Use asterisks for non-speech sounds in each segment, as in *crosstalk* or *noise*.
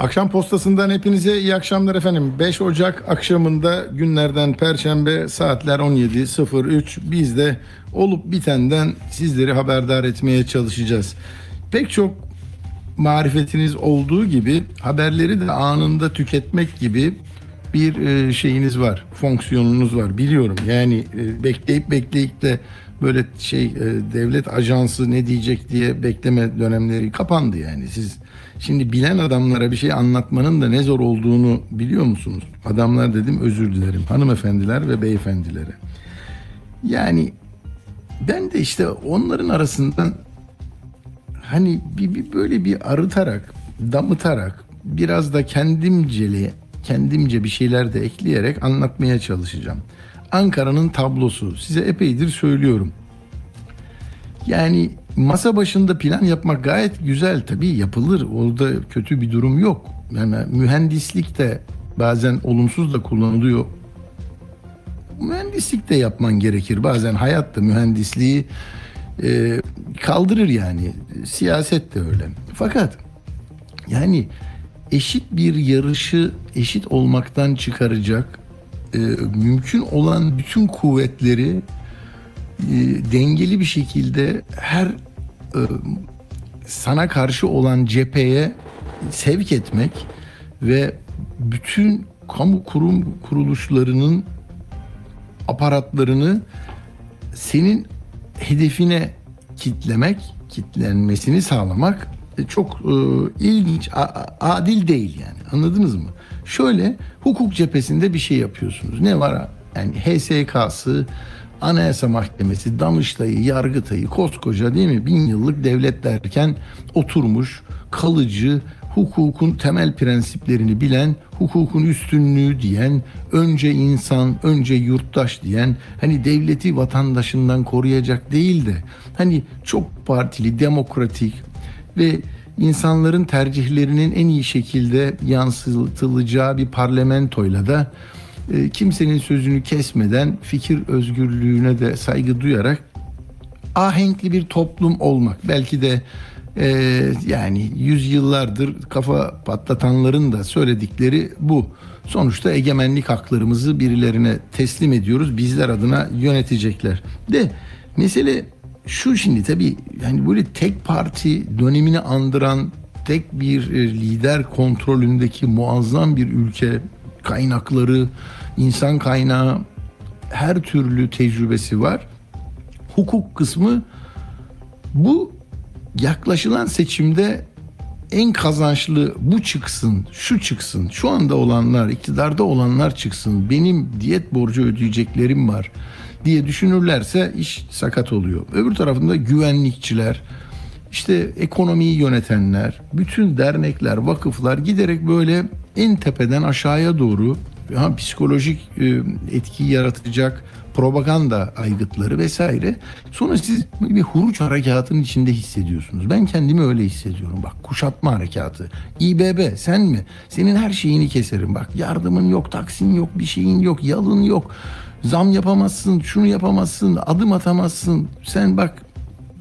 Akşam postasından hepinize iyi akşamlar efendim. 5 Ocak akşamında günlerden Perşembe saatler 17.03 biz de olup bitenden sizleri haberdar etmeye çalışacağız. Pek çok marifetiniz olduğu gibi haberleri de anında tüketmek gibi bir e, şeyiniz var, fonksiyonunuz var biliyorum. Yani e, bekleyip bekleyip de böyle şey e, devlet ajansı ne diyecek diye bekleme dönemleri kapandı yani. Siz şimdi bilen adamlara bir şey anlatmanın da ne zor olduğunu biliyor musunuz? Adamlar dedim özür dilerim hanımefendiler ve beyefendilere. Yani ben de işte onların arasından hani bir, bir böyle bir arıtarak, damıtarak biraz da kendimceli, kendimce bir şeyler de ekleyerek anlatmaya çalışacağım. Ankara'nın tablosu size epeydir söylüyorum. Yani masa başında plan yapmak gayet güzel tabii yapılır. Orada kötü bir durum yok. Yani mühendislik de bazen olumsuz da kullanılıyor. Mühendislik de yapman gerekir. Bazen hayat da mühendisliği e, kaldırır yani. Siyaset de öyle. Fakat yani eşit bir yarışı eşit olmaktan çıkaracak e, mümkün olan bütün kuvvetleri e, dengeli bir şekilde her sana karşı olan cepheye sevk etmek ve bütün kamu kurum kuruluşlarının aparatlarını senin hedefine kitlemek, kitlenmesini sağlamak e, çok e, ilginç, adil değil yani. Anladınız mı? Şöyle hukuk cephesinde bir şey yapıyorsunuz. Ne var? Yani HSK'sı, Anayasa Mahkemesi, Danıştay'ı, Yargıtay'ı koskoca değil mi? Bin yıllık devlet derken oturmuş, kalıcı, hukukun temel prensiplerini bilen, hukukun üstünlüğü diyen, önce insan, önce yurttaş diyen, hani devleti vatandaşından koruyacak değil de, hani çok partili, demokratik ve insanların tercihlerinin en iyi şekilde yansıtılacağı bir parlamentoyla da kimsenin sözünü kesmeden fikir özgürlüğüne de saygı duyarak ahenkli bir toplum olmak. Belki de e, yani yüzyıllardır kafa patlatanların da söyledikleri bu. Sonuçta egemenlik haklarımızı birilerine teslim ediyoruz. Bizler adına yönetecekler. De mesele şu şimdi tabii yani böyle tek parti dönemini andıran tek bir e, lider kontrolündeki muazzam bir ülke kaynakları, insan kaynağı her türlü tecrübesi var. Hukuk kısmı bu yaklaşılan seçimde en kazançlı bu çıksın, şu çıksın, şu anda olanlar, iktidarda olanlar çıksın, benim diyet borcu ödeyeceklerim var diye düşünürlerse iş sakat oluyor. Öbür tarafında güvenlikçiler, işte ekonomiyi yönetenler, bütün dernekler, vakıflar giderek böyle en tepeden aşağıya doğru ha, psikolojik e, etki yaratacak propaganda aygıtları vesaire. Sonra siz bir huruç harekatının içinde hissediyorsunuz. Ben kendimi öyle hissediyorum. Bak kuşatma harekatı. İBB sen mi? Senin her şeyini keserim. Bak yardımın yok, taksin yok, bir şeyin yok, yalın yok. Zam yapamazsın, şunu yapamazsın, adım atamazsın. Sen bak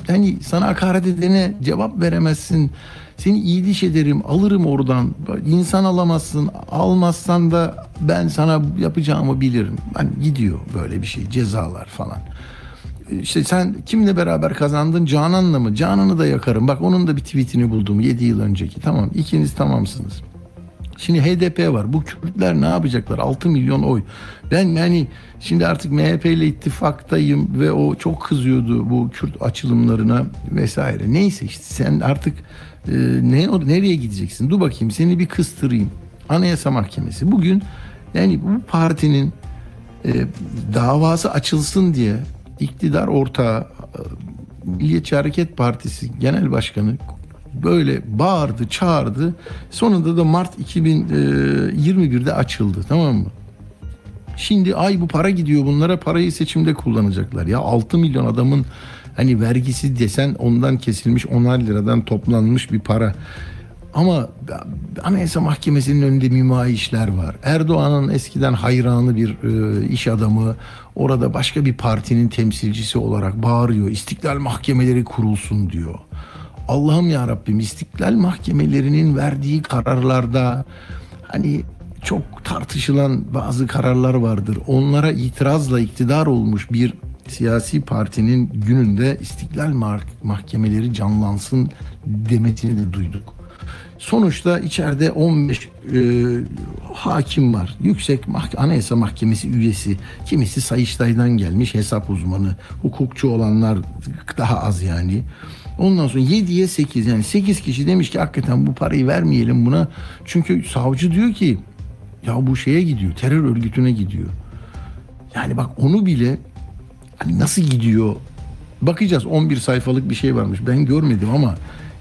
hani sana hakaret edene cevap veremezsin. Seni iyi diş ederim, alırım oradan. İnsan alamazsın, almazsan da ben sana yapacağımı bilirim. Hani gidiyor böyle bir şey, cezalar falan. İşte sen kimle beraber kazandın? Canan'la mı? Canan'ı da yakarım. Bak onun da bir tweetini buldum 7 yıl önceki. Tamam ikiniz tamamsınız. Şimdi HDP var. Bu Kürtler ne yapacaklar? 6 milyon oy. Ben yani şimdi artık MHP ile ittifaktayım ve o çok kızıyordu bu Kürt açılımlarına vesaire. Neyse işte sen artık e, ne nereye gideceksin? Dur bakayım seni bir kıstırayım. Anayasa Mahkemesi bugün yani bu partinin e, davası açılsın diye iktidar ortağı e, Milliyetçi Hareket Partisi Genel Başkanı böyle bağırdı, çağırdı. Sonunda da Mart 2021'de açıldı tamam mı? Şimdi ay bu para gidiyor bunlara parayı seçimde kullanacaklar. Ya 6 milyon adamın Hani vergisi desen ondan kesilmiş 10'ar liradan toplanmış bir para. Ama Anayasa Mahkemesi'nin önünde mümayişler var. Erdoğan'ın eskiden hayranı bir e, iş adamı orada başka bir partinin temsilcisi olarak bağırıyor. İstiklal mahkemeleri kurulsun diyor. Allah'ım ya Rabbim istiklal mahkemelerinin verdiği kararlarda hani çok tartışılan bazı kararlar vardır. Onlara itirazla iktidar olmuş bir siyasi partinin gününde istiklal mahkemeleri canlansın demesini de duyduk. Sonuçta içeride 15 e, hakim var. Yüksek Mah Anayasa Mahkemesi üyesi. Kimisi Sayıştay'dan gelmiş hesap uzmanı. Hukukçu olanlar daha az yani. Ondan sonra 7'ye 8 yani 8 kişi demiş ki hakikaten bu parayı vermeyelim buna. Çünkü savcı diyor ki ya bu şeye gidiyor terör örgütüne gidiyor. Yani bak onu bile hani nasıl gidiyor bakacağız 11 sayfalık bir şey varmış ben görmedim ama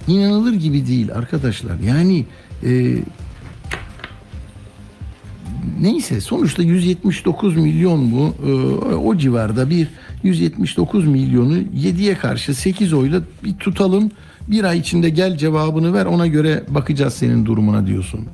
inanılır gibi değil arkadaşlar. Yani e, neyse sonuçta 179 milyon bu e, o civarda bir 179 milyonu 7'ye karşı 8 oyla bir tutalım. Bir ay içinde gel cevabını ver ona göre bakacağız senin durumuna diyorsun.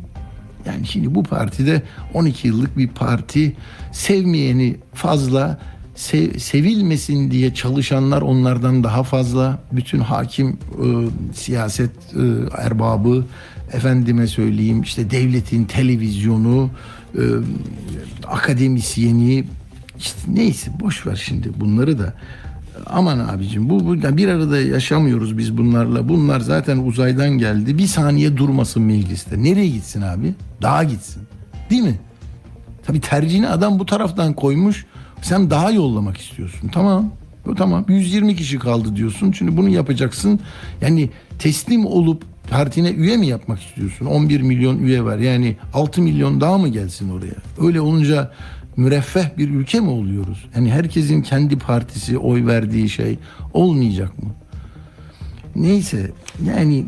Yani şimdi bu partide 12 yıllık bir parti sevmeyeni fazla sev, sevilmesin diye çalışanlar onlardan daha fazla. Bütün hakim e, siyaset e, erbabı efendime söyleyeyim işte devletin televizyonu e, akademisyeni işte neyse boş ver şimdi bunları da aman abicim bu, bu bir arada yaşamıyoruz biz bunlarla. Bunlar zaten uzaydan geldi. Bir saniye durmasın mecliste. Nereye gitsin abi? Dağa gitsin. Değil mi? Tabii tercihini adam bu taraftan koymuş. Sen daha yollamak istiyorsun. Tamam. Tamam 120 kişi kaldı diyorsun. Şimdi bunu yapacaksın. Yani teslim olup partine üye mi yapmak istiyorsun? 11 milyon üye var. Yani 6 milyon daha mı gelsin oraya? Öyle olunca müreffeh bir ülke mi oluyoruz? Yani herkesin kendi partisi oy verdiği şey olmayacak mı? Neyse yani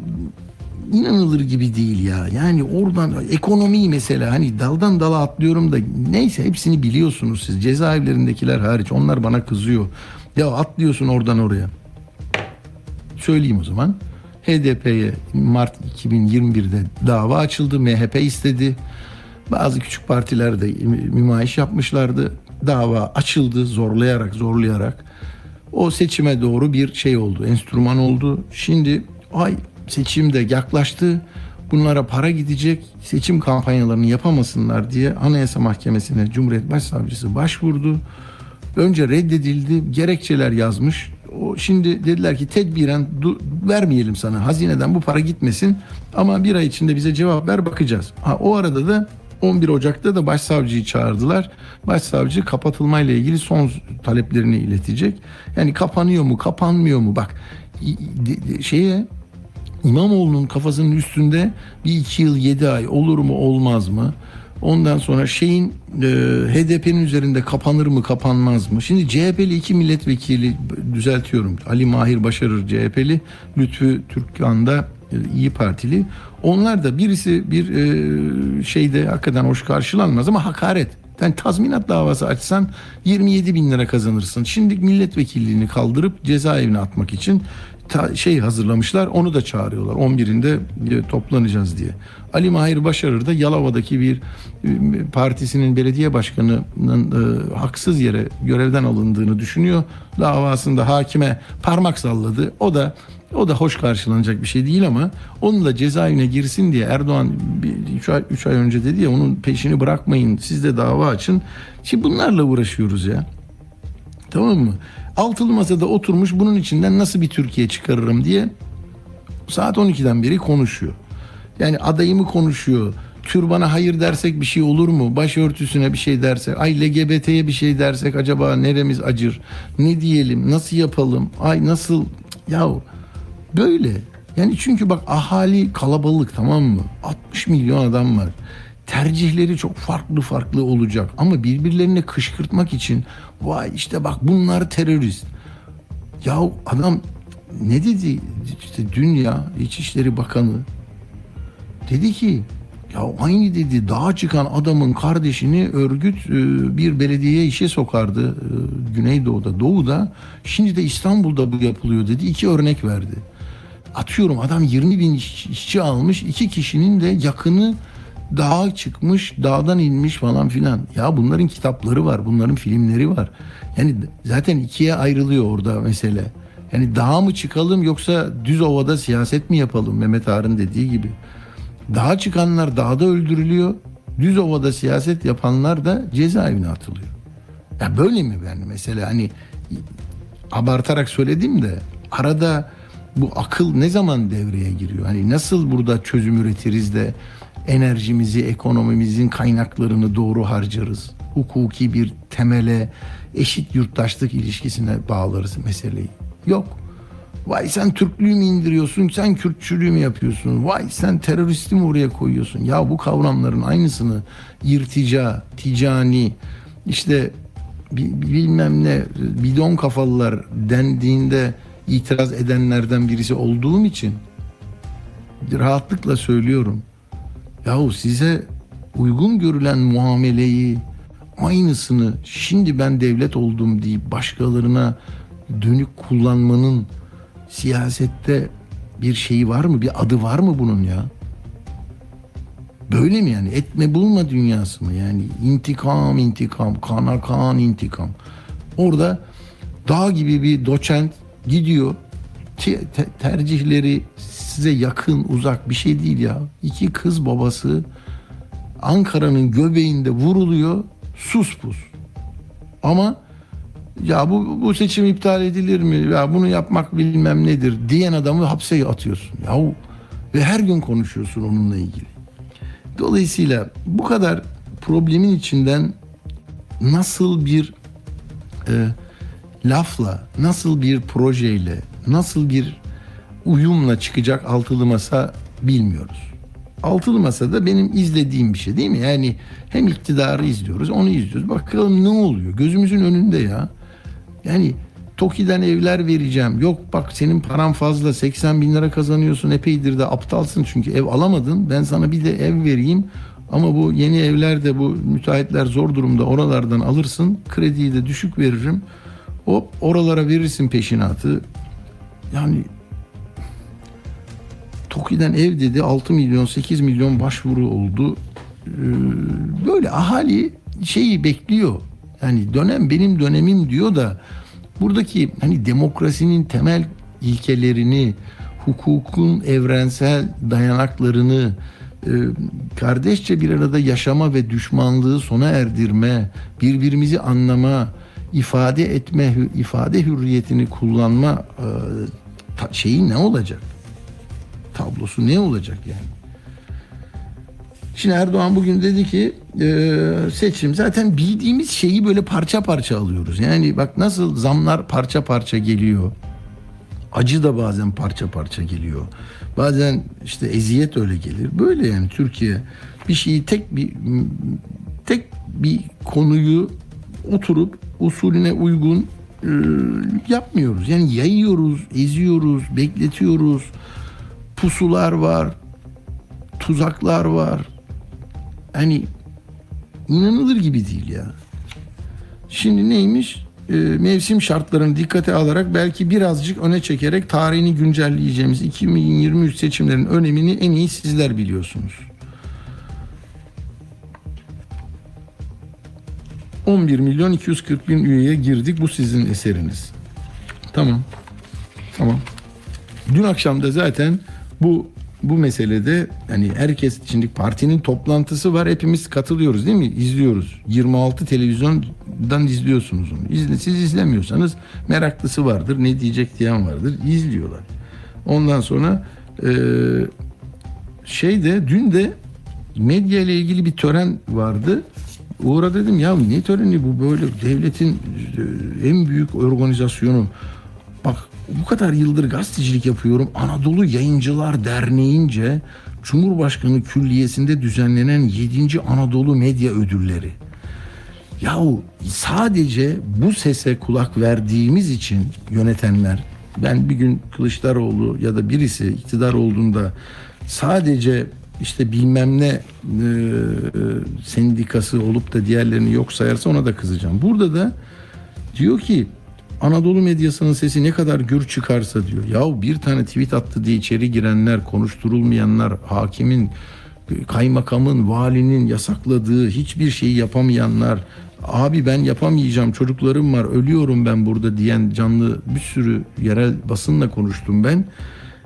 inanılır gibi değil ya. Yani oradan ekonomi mesela hani daldan dala atlıyorum da neyse hepsini biliyorsunuz siz. Cezaevlerindekiler hariç onlar bana kızıyor. Ya atlıyorsun oradan oraya. Söyleyeyim o zaman. HDP'ye Mart 2021'de dava açıldı. MHP istedi. Bazı küçük partiler de mümayiş yapmışlardı. Dava açıldı zorlayarak zorlayarak. O seçime doğru bir şey oldu. Enstrüman oldu. Şimdi ay seçim de yaklaştı. Bunlara para gidecek. Seçim kampanyalarını yapamasınlar diye Anayasa Mahkemesi'ne Cumhuriyet Başsavcısı başvurdu. Önce reddedildi. Gerekçeler yazmış. O şimdi dediler ki tedbiren vermeyelim sana. Hazineden bu para gitmesin. Ama bir ay içinde bize cevap ver bakacağız. Ha, o arada da 11 Ocak'ta da başsavcıyı çağırdılar. Başsavcı kapatılmayla ilgili son taleplerini iletecek. Yani kapanıyor mu, kapanmıyor mu? Bak şeye İmamoğlu'nun kafasının üstünde bir iki yıl yedi ay olur mu olmaz mı? Ondan sonra şeyin e, HDP'nin üzerinde kapanır mı kapanmaz mı? Şimdi CHP'li iki milletvekili düzeltiyorum. Ali Mahir Başarır CHP'li, Lütfü Türkkan da e, İyi Partili. Onlar da birisi bir e, şeyde hakikaten hoş karşılanmaz ama hakaret. Yani tazminat davası açsan 27 bin lira kazanırsın. Şimdi milletvekilliğini kaldırıp cezaevine atmak için ta, şey hazırlamışlar. Onu da çağırıyorlar. 11'inde e, toplanacağız diye. Ali Mahir Başarır da Yalova'daki bir e, partisinin belediye başkanının e, haksız yere görevden alındığını düşünüyor. Davasında hakime parmak salladı. O da o da hoş karşılanacak bir şey değil ama onun da cezaevine girsin diye Erdoğan 3 ay, üç ay önce dedi ya onun peşini bırakmayın siz de dava açın. Şimdi bunlarla uğraşıyoruz ya. Tamam mı? Altılı masada oturmuş bunun içinden nasıl bir Türkiye çıkarırım diye saat 12'den beri konuşuyor. Yani adayımı konuşuyor. Türbana hayır dersek bir şey olur mu? Başörtüsüne bir şey dersek, ay LGBT'ye bir şey dersek acaba neremiz acır? Ne diyelim? Nasıl yapalım? Ay nasıl? Yahu böyle. Yani çünkü bak ahali kalabalık tamam mı? 60 milyon adam var tercihleri çok farklı farklı olacak ama birbirlerine kışkırtmak için vay işte bak bunlar terörist. Ya adam ne dedi işte dünya İçişleri Bakanı dedi ki Ya aynı dedi dağa çıkan adamın kardeşini örgüt e, bir belediye işe sokardı e, Güneydoğu'da, Doğu'da. Şimdi de İstanbul'da bu yapılıyor dedi. İki örnek verdi. Atıyorum adam 20 bin iş- işçi almış. iki kişinin de yakını dağa çıkmış, dağdan inmiş falan filan. Ya bunların kitapları var, bunların filmleri var. Yani zaten ikiye ayrılıyor orada mesele. Yani dağa mı çıkalım yoksa düz ovada siyaset mi yapalım Mehmet Ağar'ın dediği gibi. Dağa çıkanlar dağda öldürülüyor. Düz ovada siyaset yapanlar da cezaevine atılıyor. Ya böyle mi ben mesela hani abartarak söyledim de arada bu akıl ne zaman devreye giriyor? Hani nasıl burada çözüm üretiriz de enerjimizi, ekonomimizin kaynaklarını doğru harcarız? Hukuki bir temele, eşit yurttaşlık ilişkisine bağlarız meseleyi. Yok. Vay sen Türklüğü mü indiriyorsun, sen Kürtçülüğü mü yapıyorsun? Vay sen teröristi mi oraya koyuyorsun? Ya bu kavramların aynısını irtica, ticani, işte bi- bilmem ne bidon kafalılar dendiğinde itiraz edenlerden birisi olduğum için rahatlıkla söylüyorum. Yahu size uygun görülen muameleyi aynısını şimdi ben devlet oldum deyip başkalarına dönük kullanmanın siyasette bir şeyi var mı? Bir adı var mı bunun ya? Böyle mi yani? Etme bulma dünyası mı? Yani intikam intikam, kana kan intikam. Orada dağ gibi bir doçent gidiyor. Te- te- tercihleri size yakın, uzak bir şey değil ya. İki kız babası Ankara'nın göbeğinde vuruluyor. Sus pus. Ama ya bu, bu seçim iptal edilir mi? Ya bunu yapmak bilmem nedir diyen adamı hapse atıyorsun. Yahu ve her gün konuşuyorsun onunla ilgili. Dolayısıyla bu kadar problemin içinden nasıl bir e, lafla, nasıl bir projeyle, nasıl bir uyumla çıkacak altılı masa bilmiyoruz. Altılı masada benim izlediğim bir şey değil mi? Yani hem iktidarı izliyoruz, onu izliyoruz. Bakalım ne oluyor? Gözümüzün önünde ya. Yani TOKİ'den evler vereceğim. Yok bak senin paran fazla 80 bin lira kazanıyorsun epeydir de aptalsın çünkü ev alamadın. Ben sana bir de ev vereyim. Ama bu yeni evlerde bu müteahhitler zor durumda oralardan alırsın. Krediyi de düşük veririm. Hop oralara verirsin peşinatı. Yani TOKİ'den ev dedi 6 milyon 8 milyon başvuru oldu. Ee, böyle ahali şeyi bekliyor. Yani dönem benim dönemim diyor da buradaki hani demokrasinin temel ilkelerini, hukukun evrensel dayanaklarını, e, kardeşçe bir arada yaşama ve düşmanlığı sona erdirme, birbirimizi anlama, ifade etme, ifade hürriyetini kullanma e, şeyi ne olacak? Tablosu ne olacak yani? Şimdi Erdoğan bugün dedi ki e, seçim zaten bildiğimiz şeyi böyle parça parça alıyoruz. Yani bak nasıl zamlar parça parça geliyor. Acı da bazen parça parça geliyor. Bazen işte eziyet öyle gelir. Böyle yani Türkiye bir şeyi tek bir tek bir konuyu oturup usulüne uygun e, yapmıyoruz. Yani yayıyoruz, eziyoruz, bekletiyoruz. Pusular var, tuzaklar var. Hani inanılır gibi değil ya. Şimdi neymiş? Ee, mevsim şartlarını dikkate alarak belki birazcık öne çekerek tarihini güncelleyeceğimiz 2023 seçimlerin önemini en iyi sizler biliyorsunuz. 11 milyon 240 bin üyeye girdik. Bu sizin eseriniz. Tamam. Tamam. Dün akşam da zaten bu bu meselede hani herkes şimdi partinin toplantısı var hepimiz katılıyoruz değil mi? İzliyoruz. 26 televizyondan izliyorsunuz onu. İzle, siz izlemiyorsanız meraklısı vardır. Ne diyecek diyen vardır. İzliyorlar. Ondan sonra e, şey de dün de medya ile ilgili bir tören vardı. Uğur'a dedim ya ne töreni bu böyle devletin e, en büyük organizasyonu. Bak bu kadar yıldır gazetecilik yapıyorum. Anadolu Yayıncılar Derneği'nce Cumhurbaşkanı Külliyesi'nde düzenlenen 7. Anadolu Medya Ödülleri. Yahu sadece bu sese kulak verdiğimiz için yönetenler ben bir gün Kılıçdaroğlu ya da birisi iktidar olduğunda sadece işte bilmem ne e, sendikası olup da diğerlerini yok sayarsa ona da kızacağım. Burada da diyor ki Anadolu medyasının sesi ne kadar gür çıkarsa diyor. Yahu bir tane tweet attı diye içeri girenler, konuşturulmayanlar, hakimin, kaymakamın, valinin yasakladığı hiçbir şeyi yapamayanlar, abi ben yapamayacağım çocuklarım var ölüyorum ben burada diyen canlı bir sürü yerel basınla konuştum ben.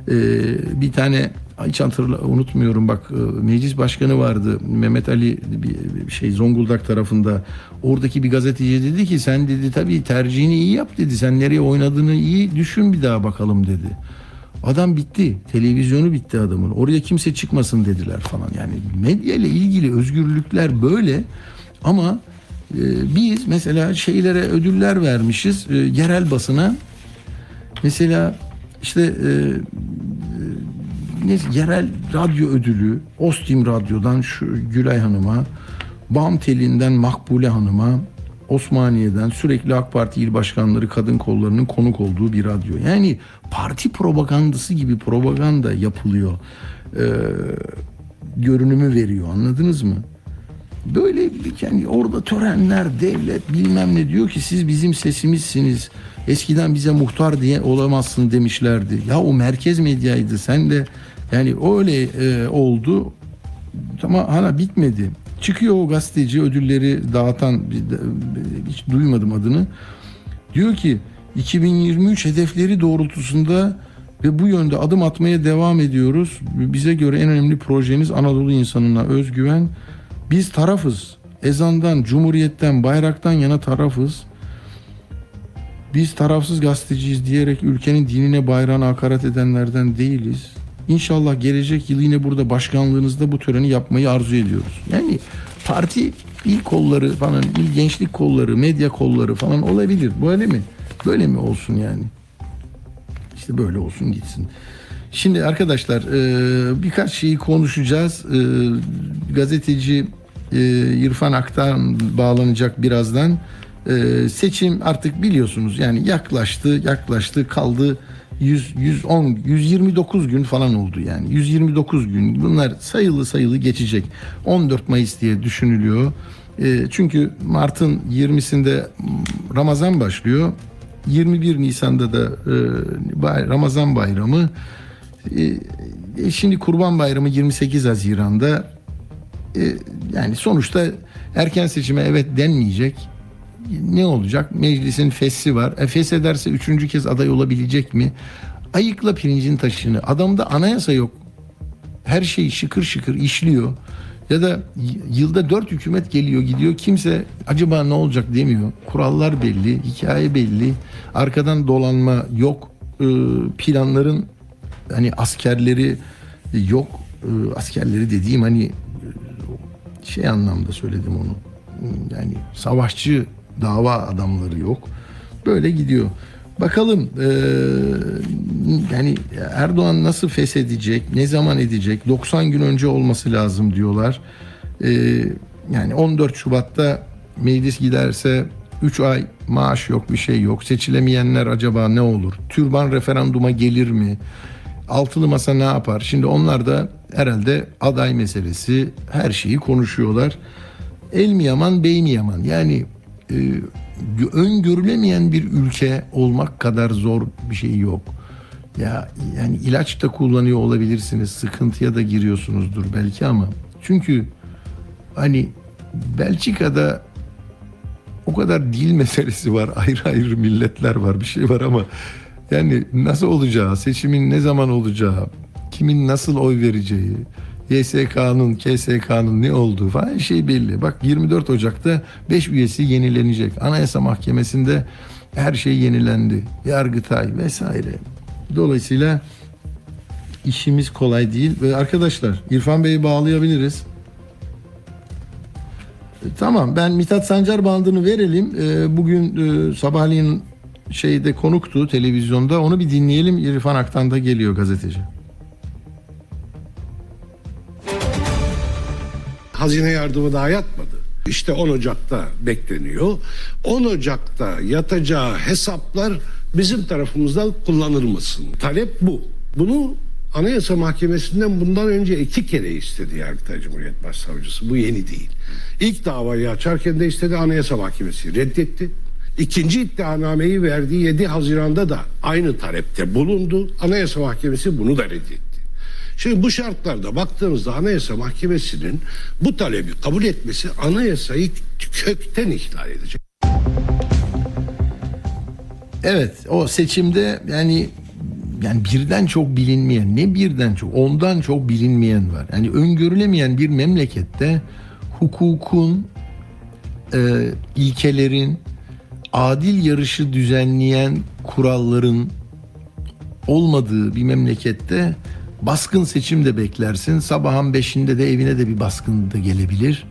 Ee, bir tane hiç hatırla, unutmuyorum bak e, meclis başkanı vardı Mehmet Ali bir, bir şey Zonguldak tarafında oradaki bir gazeteci dedi ki sen dedi tabii tercihini iyi yap dedi sen nereye oynadığını iyi düşün bir daha bakalım dedi. Adam bitti. Televizyonu bitti adamın. Oraya kimse çıkmasın dediler falan. Yani medya ile ilgili özgürlükler böyle ama e, biz mesela şeylere ödüller vermişiz e, yerel basına. Mesela işte e, ne, yerel radyo ödülü Ostim Radyo'dan şu Gülay Hanım'a, Bam Teli'nden Makbule Hanım'a, Osmaniye'den sürekli AK Parti il başkanları kadın kollarının konuk olduğu bir radyo. Yani parti propagandası gibi propaganda yapılıyor. Ee, görünümü veriyor anladınız mı? Böyle yani orada törenler, devlet bilmem ne diyor ki siz bizim sesimizsiniz. Eskiden bize muhtar diye olamazsın demişlerdi. Ya o merkez medyaydı. Sen de yani öyle e, oldu. Ama hala bitmedi. Çıkıyor o gazeteci ödülleri dağıtan hiç duymadım adını. Diyor ki 2023 hedefleri doğrultusunda ve bu yönde adım atmaya devam ediyoruz. Bize göre en önemli projemiz Anadolu insanına özgüven. Biz tarafız. Ezandan, cumhuriyetten, bayraktan yana tarafız. Biz tarafsız gazeteciyiz diyerek ülkenin dinine bayrağına hakaret edenlerden değiliz. İnşallah gelecek yıl yine burada başkanlığınızda bu töreni yapmayı arzu ediyoruz. Yani parti il kolları falan, il gençlik kolları, medya kolları falan olabilir. Böyle mi? Böyle mi olsun yani? İşte böyle olsun gitsin. Şimdi arkadaşlar birkaç şeyi konuşacağız. Gazeteci İrfan Aktan bağlanacak birazdan. Seçim artık biliyorsunuz yani yaklaştı, yaklaştı, kaldı 100 110 129 gün falan oldu yani. 129 gün. Bunlar sayılı sayılı geçecek. 14 Mayıs diye düşünülüyor. E, çünkü Mart'ın 20'sinde Ramazan başlıyor. 21 Nisan'da da e, Ramazan Bayramı. E, şimdi Kurban Bayramı 28 Haziran'da. E, yani sonuçta erken seçime evet denmeyecek ne olacak? Meclisin fesli var. E, feshederse üçüncü kez aday olabilecek mi? Ayıkla pirincin taşını. Adamda anayasa yok. Her şey şıkır şıkır işliyor. Ya da yılda dört hükümet geliyor gidiyor. Kimse acaba ne olacak demiyor. Kurallar belli, hikaye belli. Arkadan dolanma yok. E, planların hani askerleri yok. E, askerleri dediğim hani şey anlamda söyledim onu. Yani savaşçı dava adamları yok. Böyle gidiyor. Bakalım e, yani Erdoğan nasıl feshedecek, ne zaman edecek? 90 gün önce olması lazım diyorlar. E, yani 14 Şubat'ta meclis giderse 3 ay maaş yok, bir şey yok. Seçilemeyenler acaba ne olur? Türban referanduma gelir mi? Altılı masa ne yapar? Şimdi onlar da herhalde aday meselesi her şeyi konuşuyorlar. El mi yaman, bey mi yaman? Yani e, öngörülemeyen bir ülke olmak kadar zor bir şey yok. Ya yani ilaç da kullanıyor olabilirsiniz. Sıkıntıya da giriyorsunuzdur belki ama çünkü hani Belçika'da o kadar dil *laughs* meselesi var. Ayrı ayrı milletler var. Bir şey var ama yani nasıl olacağı, seçimin ne zaman olacağı, kimin nasıl oy vereceği, YSK'nın, KSK'nın ne olduğu falan her şey belli. Bak 24 Ocak'ta 5 üyesi yenilenecek. Anayasa Mahkemesi'nde her şey yenilendi. Yargıtay vesaire. Dolayısıyla işimiz kolay değil. Ve arkadaşlar İrfan Bey'i bağlayabiliriz. E, tamam ben Mithat Sancar bandını verelim. E, bugün e, sabahleyin şeyde konuktu televizyonda. Onu bir dinleyelim. İrfan Aktan da geliyor gazeteci. Hazine yardımı daha yatmadı. İşte 10 Ocak'ta bekleniyor. 10 Ocak'ta yatacağı hesaplar bizim tarafımızdan kullanır mısın? Talep bu. Bunu Anayasa Mahkemesi'nden bundan önce iki kere istedi Yargıtay Cumhuriyet Başsavcısı. Bu yeni değil. İlk davayı açarken de istedi Anayasa Mahkemesi reddetti. İkinci iddianameyi verdiği 7 Haziran'da da aynı talepte bulundu. Anayasa Mahkemesi bunu da reddetti. Şimdi bu şartlarda baktığımızda Anayasa Mahkemesi'nin bu talebi kabul etmesi anayasayı kökten ihlal edecek. Evet o seçimde yani yani birden çok bilinmeyen ne birden çok ondan çok bilinmeyen var. Yani öngörülemeyen bir memlekette hukukun e, ilkelerin adil yarışı düzenleyen kuralların olmadığı bir memlekette baskın seçim de beklersin. Sabahın beşinde de evine de bir baskın da gelebilir.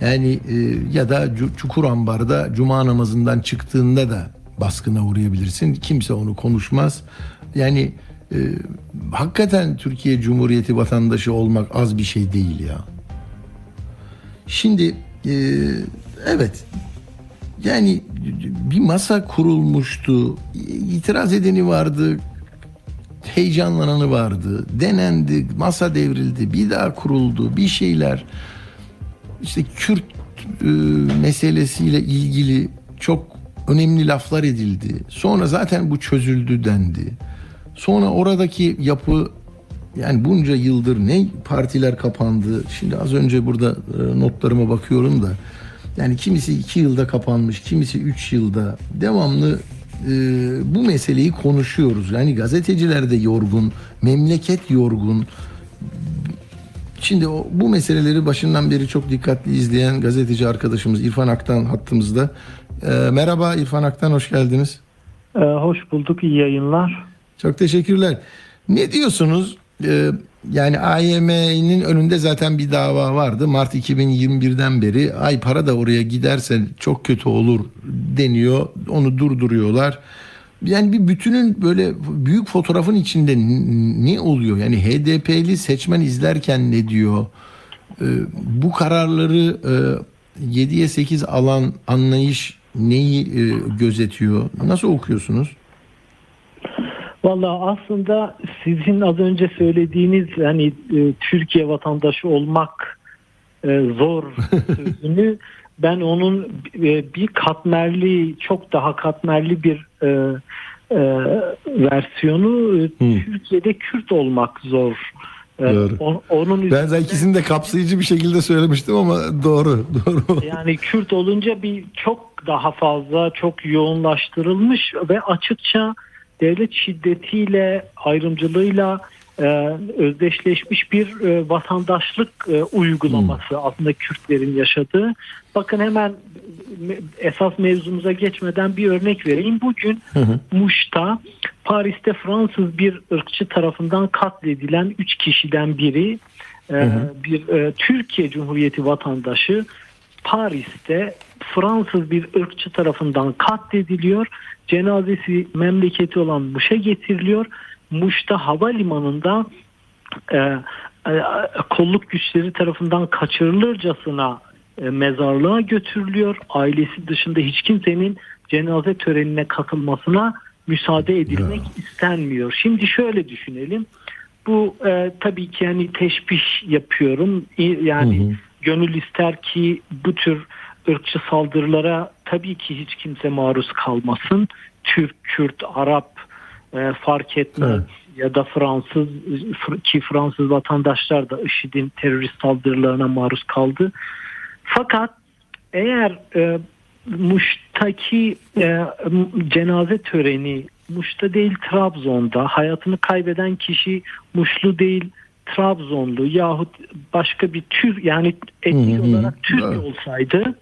Yani e, ya da Cu- Çukurambar'da cuma namazından çıktığında da baskına uğrayabilirsin. Kimse onu konuşmaz. Yani e, hakikaten Türkiye Cumhuriyeti vatandaşı olmak az bir şey değil ya. Şimdi e, evet yani bir masa kurulmuştu. İtiraz edeni vardı. Heyecanlananı vardı. Denendi. Masa devrildi. Bir daha kuruldu. Bir şeyler. İşte Kürt e, meselesiyle ilgili çok önemli laflar edildi. Sonra zaten bu çözüldü dendi. Sonra oradaki yapı yani bunca yıldır ne partiler kapandı. Şimdi az önce burada e, notlarıma bakıyorum da. Yani kimisi iki yılda kapanmış, kimisi üç yılda. Devamlı e, bu meseleyi konuşuyoruz. Yani gazeteciler de yorgun, memleket yorgun. Şimdi o, bu meseleleri başından beri çok dikkatli izleyen gazeteci arkadaşımız İrfan Aktan hattımızda. E, merhaba İrfan Aktan, hoş geldiniz. Ee, hoş bulduk, iyi yayınlar. Çok teşekkürler. Ne diyorsunuz? Ee, yani AYM'nin önünde zaten bir dava vardı. Mart 2021'den beri ay para da oraya giderse çok kötü olur deniyor. Onu durduruyorlar. Yani bir bütünün böyle büyük fotoğrafın içinde ne oluyor? Yani HDP'li seçmen izlerken ne diyor? Ee, bu kararları e, 7'ye 8 alan anlayış neyi e, gözetiyor? Nasıl okuyorsunuz? Valla aslında sizin az önce söylediğiniz hani e, Türkiye vatandaşı olmak e, zor *laughs* sözünü ben onun e, bir katmerli çok daha katmerli bir e, e, versiyonu e, Türkiye'de Kürt olmak zor. E, Doğru. on- onun Ben üzerine- zaten ikisini de kapsayıcı bir şekilde söylemiştim ama doğru, *laughs* doğru. Yani Kürt olunca bir çok daha fazla, çok yoğunlaştırılmış ve açıkça devlet şiddetiyle, ayrımcılığıyla e, özdeşleşmiş bir e, vatandaşlık e, uygulaması aslında Kürtlerin yaşadığı. Bakın hemen me- esas mevzumuza geçmeden bir örnek vereyim. Bugün Muş'ta Paris'te Fransız bir ırkçı tarafından katledilen 3 kişiden biri e, bir e, Türkiye Cumhuriyeti vatandaşı Paris'te Fransız bir ırkçı tarafından katlediliyor. Cenazesi memleketi olan Muş'a getiriliyor. Muş'ta havalimanında e, e, kolluk güçleri tarafından kaçırılırcasına e, mezarlığa götürülüyor. Ailesi dışında hiç kimsenin cenaze törenine katılmasına müsaade edilmek istenmiyor. Şimdi şöyle düşünelim. Bu e, tabii ki yani teşbih yapıyorum. Yani gönül ister ki bu tür ırkçı saldırılara tabii ki hiç kimse maruz kalmasın. Türk, Kürt, Arap e, fark etmez. Evet. Ya da Fransız Fr- ki Fransız vatandaşlar da IŞİD'in terörist saldırılarına maruz kaldı. Fakat eğer e, Muş'taki e, cenaze töreni Muş'ta değil Trabzon'da hayatını kaybeden kişi Muşlu değil Trabzonlu yahut başka bir tür yani etnik olarak Türk olsaydı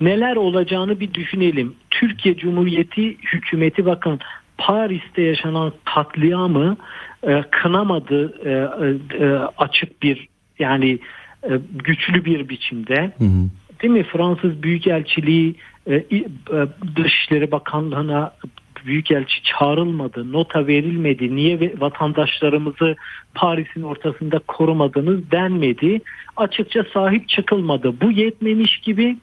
neler olacağını bir düşünelim. Türkiye Cumhuriyeti hükümeti bakın Paris'te yaşanan katliamı e, kınamadı e, e, e, açık bir yani e, güçlü bir biçimde. Değil mi? Fransız Büyükelçiliği e, e, Dışişleri Bakanlığı'na Büyükelçi çağrılmadı, nota verilmedi, niye vatandaşlarımızı Paris'in ortasında korumadınız denmedi. Açıkça sahip çıkılmadı. Bu yetmemiş gibi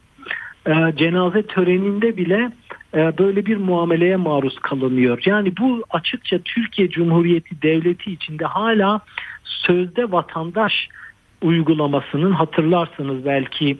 cenaze töreninde bile e, böyle bir muameleye maruz kalınıyor. Yani bu açıkça Türkiye Cumhuriyeti Devleti içinde hala sözde vatandaş uygulamasının hatırlarsınız belki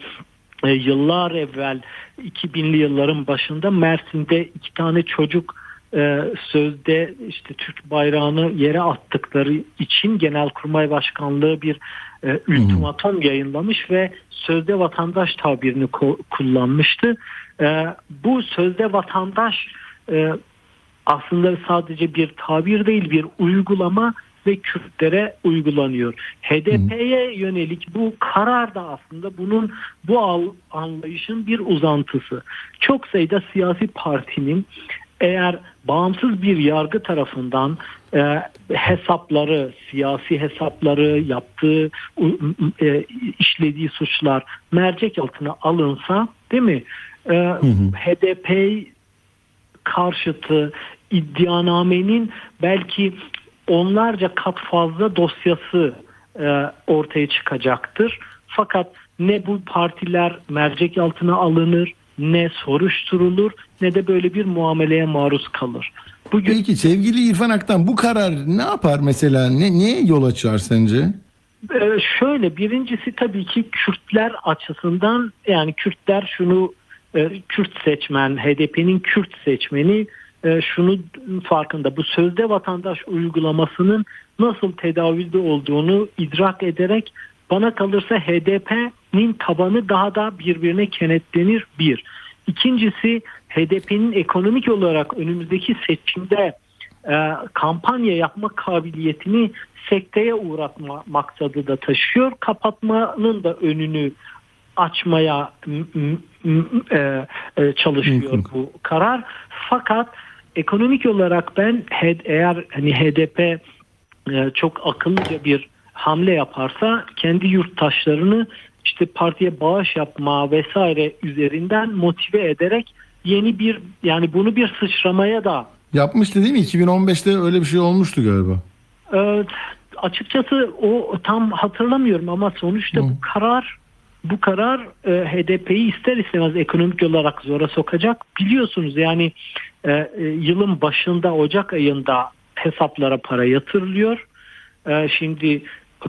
e, yıllar evvel 2000'li yılların başında Mersin'de iki tane çocuk e, sözde işte Türk bayrağını yere attıkları için Genelkurmay Başkanlığı bir e, ultimatom yayınlamış ve sözde vatandaş tabirini ko- kullanmıştı. E, bu sözde vatandaş e, aslında sadece bir tabir değil bir uygulama ve Kürtlere uygulanıyor. HDP'ye yönelik bu karar da aslında bunun bu anlayışın bir uzantısı. Çok sayıda siyasi partinin eğer bağımsız bir yargı tarafından e, hesapları, siyasi hesapları, yaptığı e, işlediği suçlar mercek altına alınsa, değil mi? E, HDP karşıtı iddianamenin belki onlarca kat fazla dosyası e, ortaya çıkacaktır. Fakat ne bu partiler mercek altına alınır, ne soruşturulur, ne de böyle bir muameleye maruz kalır. Bugün Peki sevgili İrfan Aktan bu karar ne yapar mesela? Ne neye yol açar sence? Ee, şöyle birincisi tabii ki Kürtler açısından yani Kürtler şunu e, Kürt seçmen HDP'nin Kürt seçmeni e, şunu farkında bu sözde vatandaş uygulamasının nasıl tedavülde olduğunu idrak ederek bana kalırsa HDP'nin tabanı daha da birbirine kenetlenir bir. İkincisi HDP'nin ekonomik olarak önümüzdeki seçimde e, kampanya yapma kabiliyetini sekteye uğratma maksadı da taşıyor. Kapatmanın da önünü açmaya e, e, çalışıyor bu karar. Fakat ekonomik olarak ben eğer hani HDP e, çok akıllıca bir hamle yaparsa kendi yurttaşlarını işte partiye bağış yapma vesaire üzerinden motive ederek yeni bir yani bunu bir sıçramaya da Yapmıştı değil mi? 2015'te öyle bir şey olmuştu galiba. Ee, açıkçası o tam hatırlamıyorum ama sonuçta bu karar bu karar e, HDP'yi ister istemez ekonomik olarak zora sokacak. Biliyorsunuz yani e, e, yılın başında Ocak ayında hesaplara para yatırılıyor. E, şimdi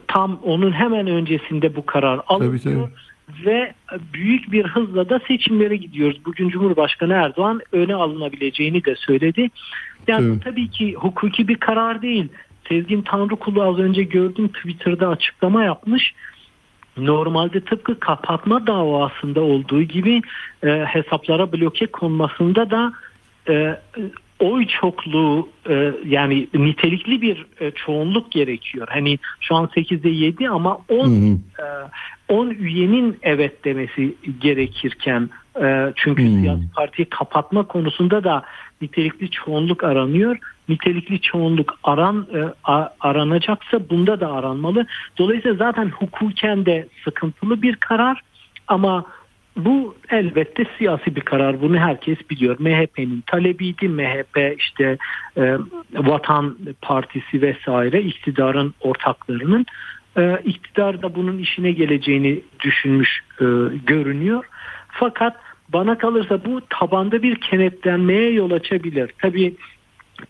tam onun hemen öncesinde bu karar alınıyor. tabii. Ve büyük bir hızla da seçimlere gidiyoruz. Bugün Cumhurbaşkanı Erdoğan öne alınabileceğini de söyledi. Yani bu tabii ki hukuki bir karar değil. Sezgin Tanrıkulu az önce gördüm Twitter'da açıklama yapmış. Normalde tıpkı kapatma davasında olduğu gibi e, hesaplara bloke konmasında da e, oy çokluğu e, yani nitelikli bir e, çoğunluk gerekiyor. Hani şu an 8'de 7 ama 10 Hı hı. e, 10 üyenin evet demesi gerekirken e, çünkü Hmm. siyasi partiyi kapatma konusunda da nitelikli çoğunluk aranıyor. Nitelikli çoğunluk aran e, a- aranacaksa bunda da aranmalı. Dolayısıyla zaten hukuken de sıkıntılı bir karar ama bu elbette siyasi bir karar. Bunu herkes biliyor. MHP'nin talebiydi. MHP işte e, Vatan Partisi vesaire iktidarın ortaklarının e, iktidar da bunun işine geleceğini düşünmüş e, görünüyor. Fakat bana kalırsa bu tabanda bir kenetlenmeye yol açabilir. Tabii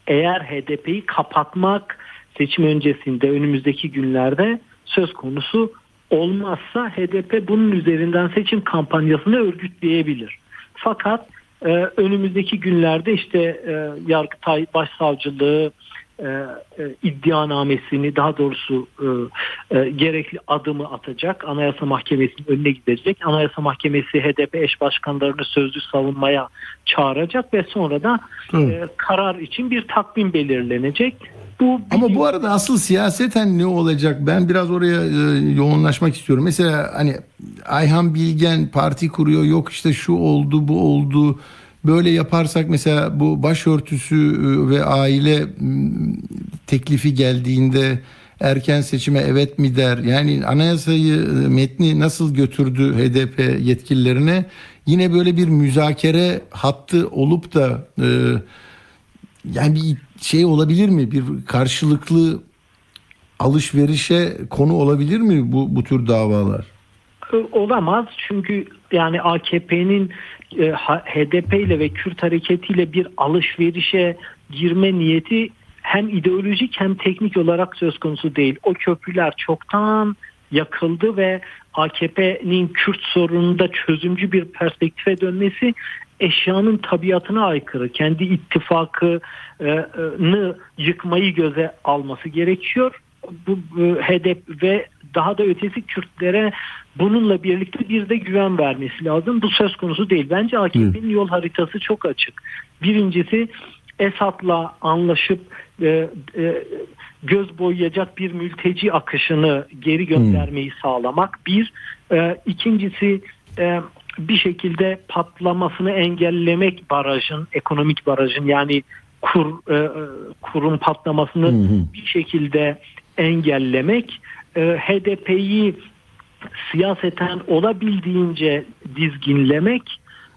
eğer HDP'yi kapatmak seçim öncesinde önümüzdeki günlerde söz konusu olmazsa HDP bunun üzerinden seçim kampanyasını örgütleyebilir. Fakat e, önümüzdeki günlerde işte e, Yargıtay Başsavcılığı e, e, iddianamesini daha doğrusu e, e, gerekli adımı atacak. Anayasa Mahkemesi'nin önüne gidecek. Anayasa Mahkemesi HDP eş başkanlarını sözlü savunmaya çağıracak ve sonra da e, karar için bir takvim belirlenecek. Bu Ama bu arada asıl siyaseten ne olacak? Ben biraz oraya e, yoğunlaşmak istiyorum. Mesela hani Ayhan Bilgen parti kuruyor. Yok işte şu oldu, bu oldu. Böyle yaparsak mesela bu başörtüsü e, ve aile teklifi geldiğinde erken seçime evet mi der? Yani anayasayı e, metni nasıl götürdü HDP yetkililerine? Yine böyle bir müzakere hattı olup da e, yani bir şey olabilir mi? Bir karşılıklı alışverişe konu olabilir mi bu bu tür davalar? olamaz çünkü yani AKP'nin HDP ile ve Kürt hareketiyle bir alışverişe girme niyeti hem ideolojik hem teknik olarak söz konusu değil. O köprüler çoktan yakıldı ve AKP'nin Kürt sorununda çözümcü bir perspektife dönmesi eşyanın tabiatına aykırı. Kendi ittifakını yıkmayı göze alması gerekiyor. Bu HDP ve daha da ötesi Kürtlere bununla birlikte bir de güven vermesi lazım. Bu söz konusu değil. Bence AKP'nin yol haritası çok açık. Birincisi Esad'la anlaşıp e, e, göz boyayacak bir mülteci akışını geri göndermeyi hmm. sağlamak. Bir, e, ikincisi e, bir şekilde patlamasını engellemek barajın, ekonomik barajın yani kur e, kurun patlamasını hmm. bir şekilde engellemek. E, HDP'yi siyaseten olabildiğince dizginlemek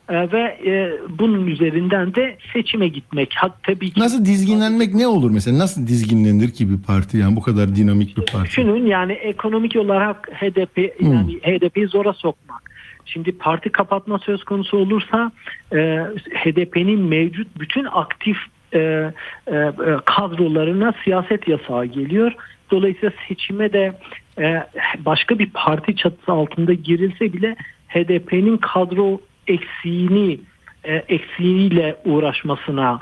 e, ve e, bunun üzerinden de seçime gitmek. Ha, tabii ki, nasıl dizginlenmek ne olur mesela? Nasıl dizginlenir ki bir parti yani bu kadar dinamik bir parti? Düşünün yani ekonomik olarak HDP hmm. yani HDP'yi zora sokmak. Şimdi parti kapatma söz konusu olursa e, HDP'nin mevcut bütün aktif e, e, kadrolarına siyaset yasağı geliyor. Dolayısıyla seçime de e, başka bir parti çatısı altında girilse bile HDP'nin kadro eksiğini e, eksiğiyle uğraşmasına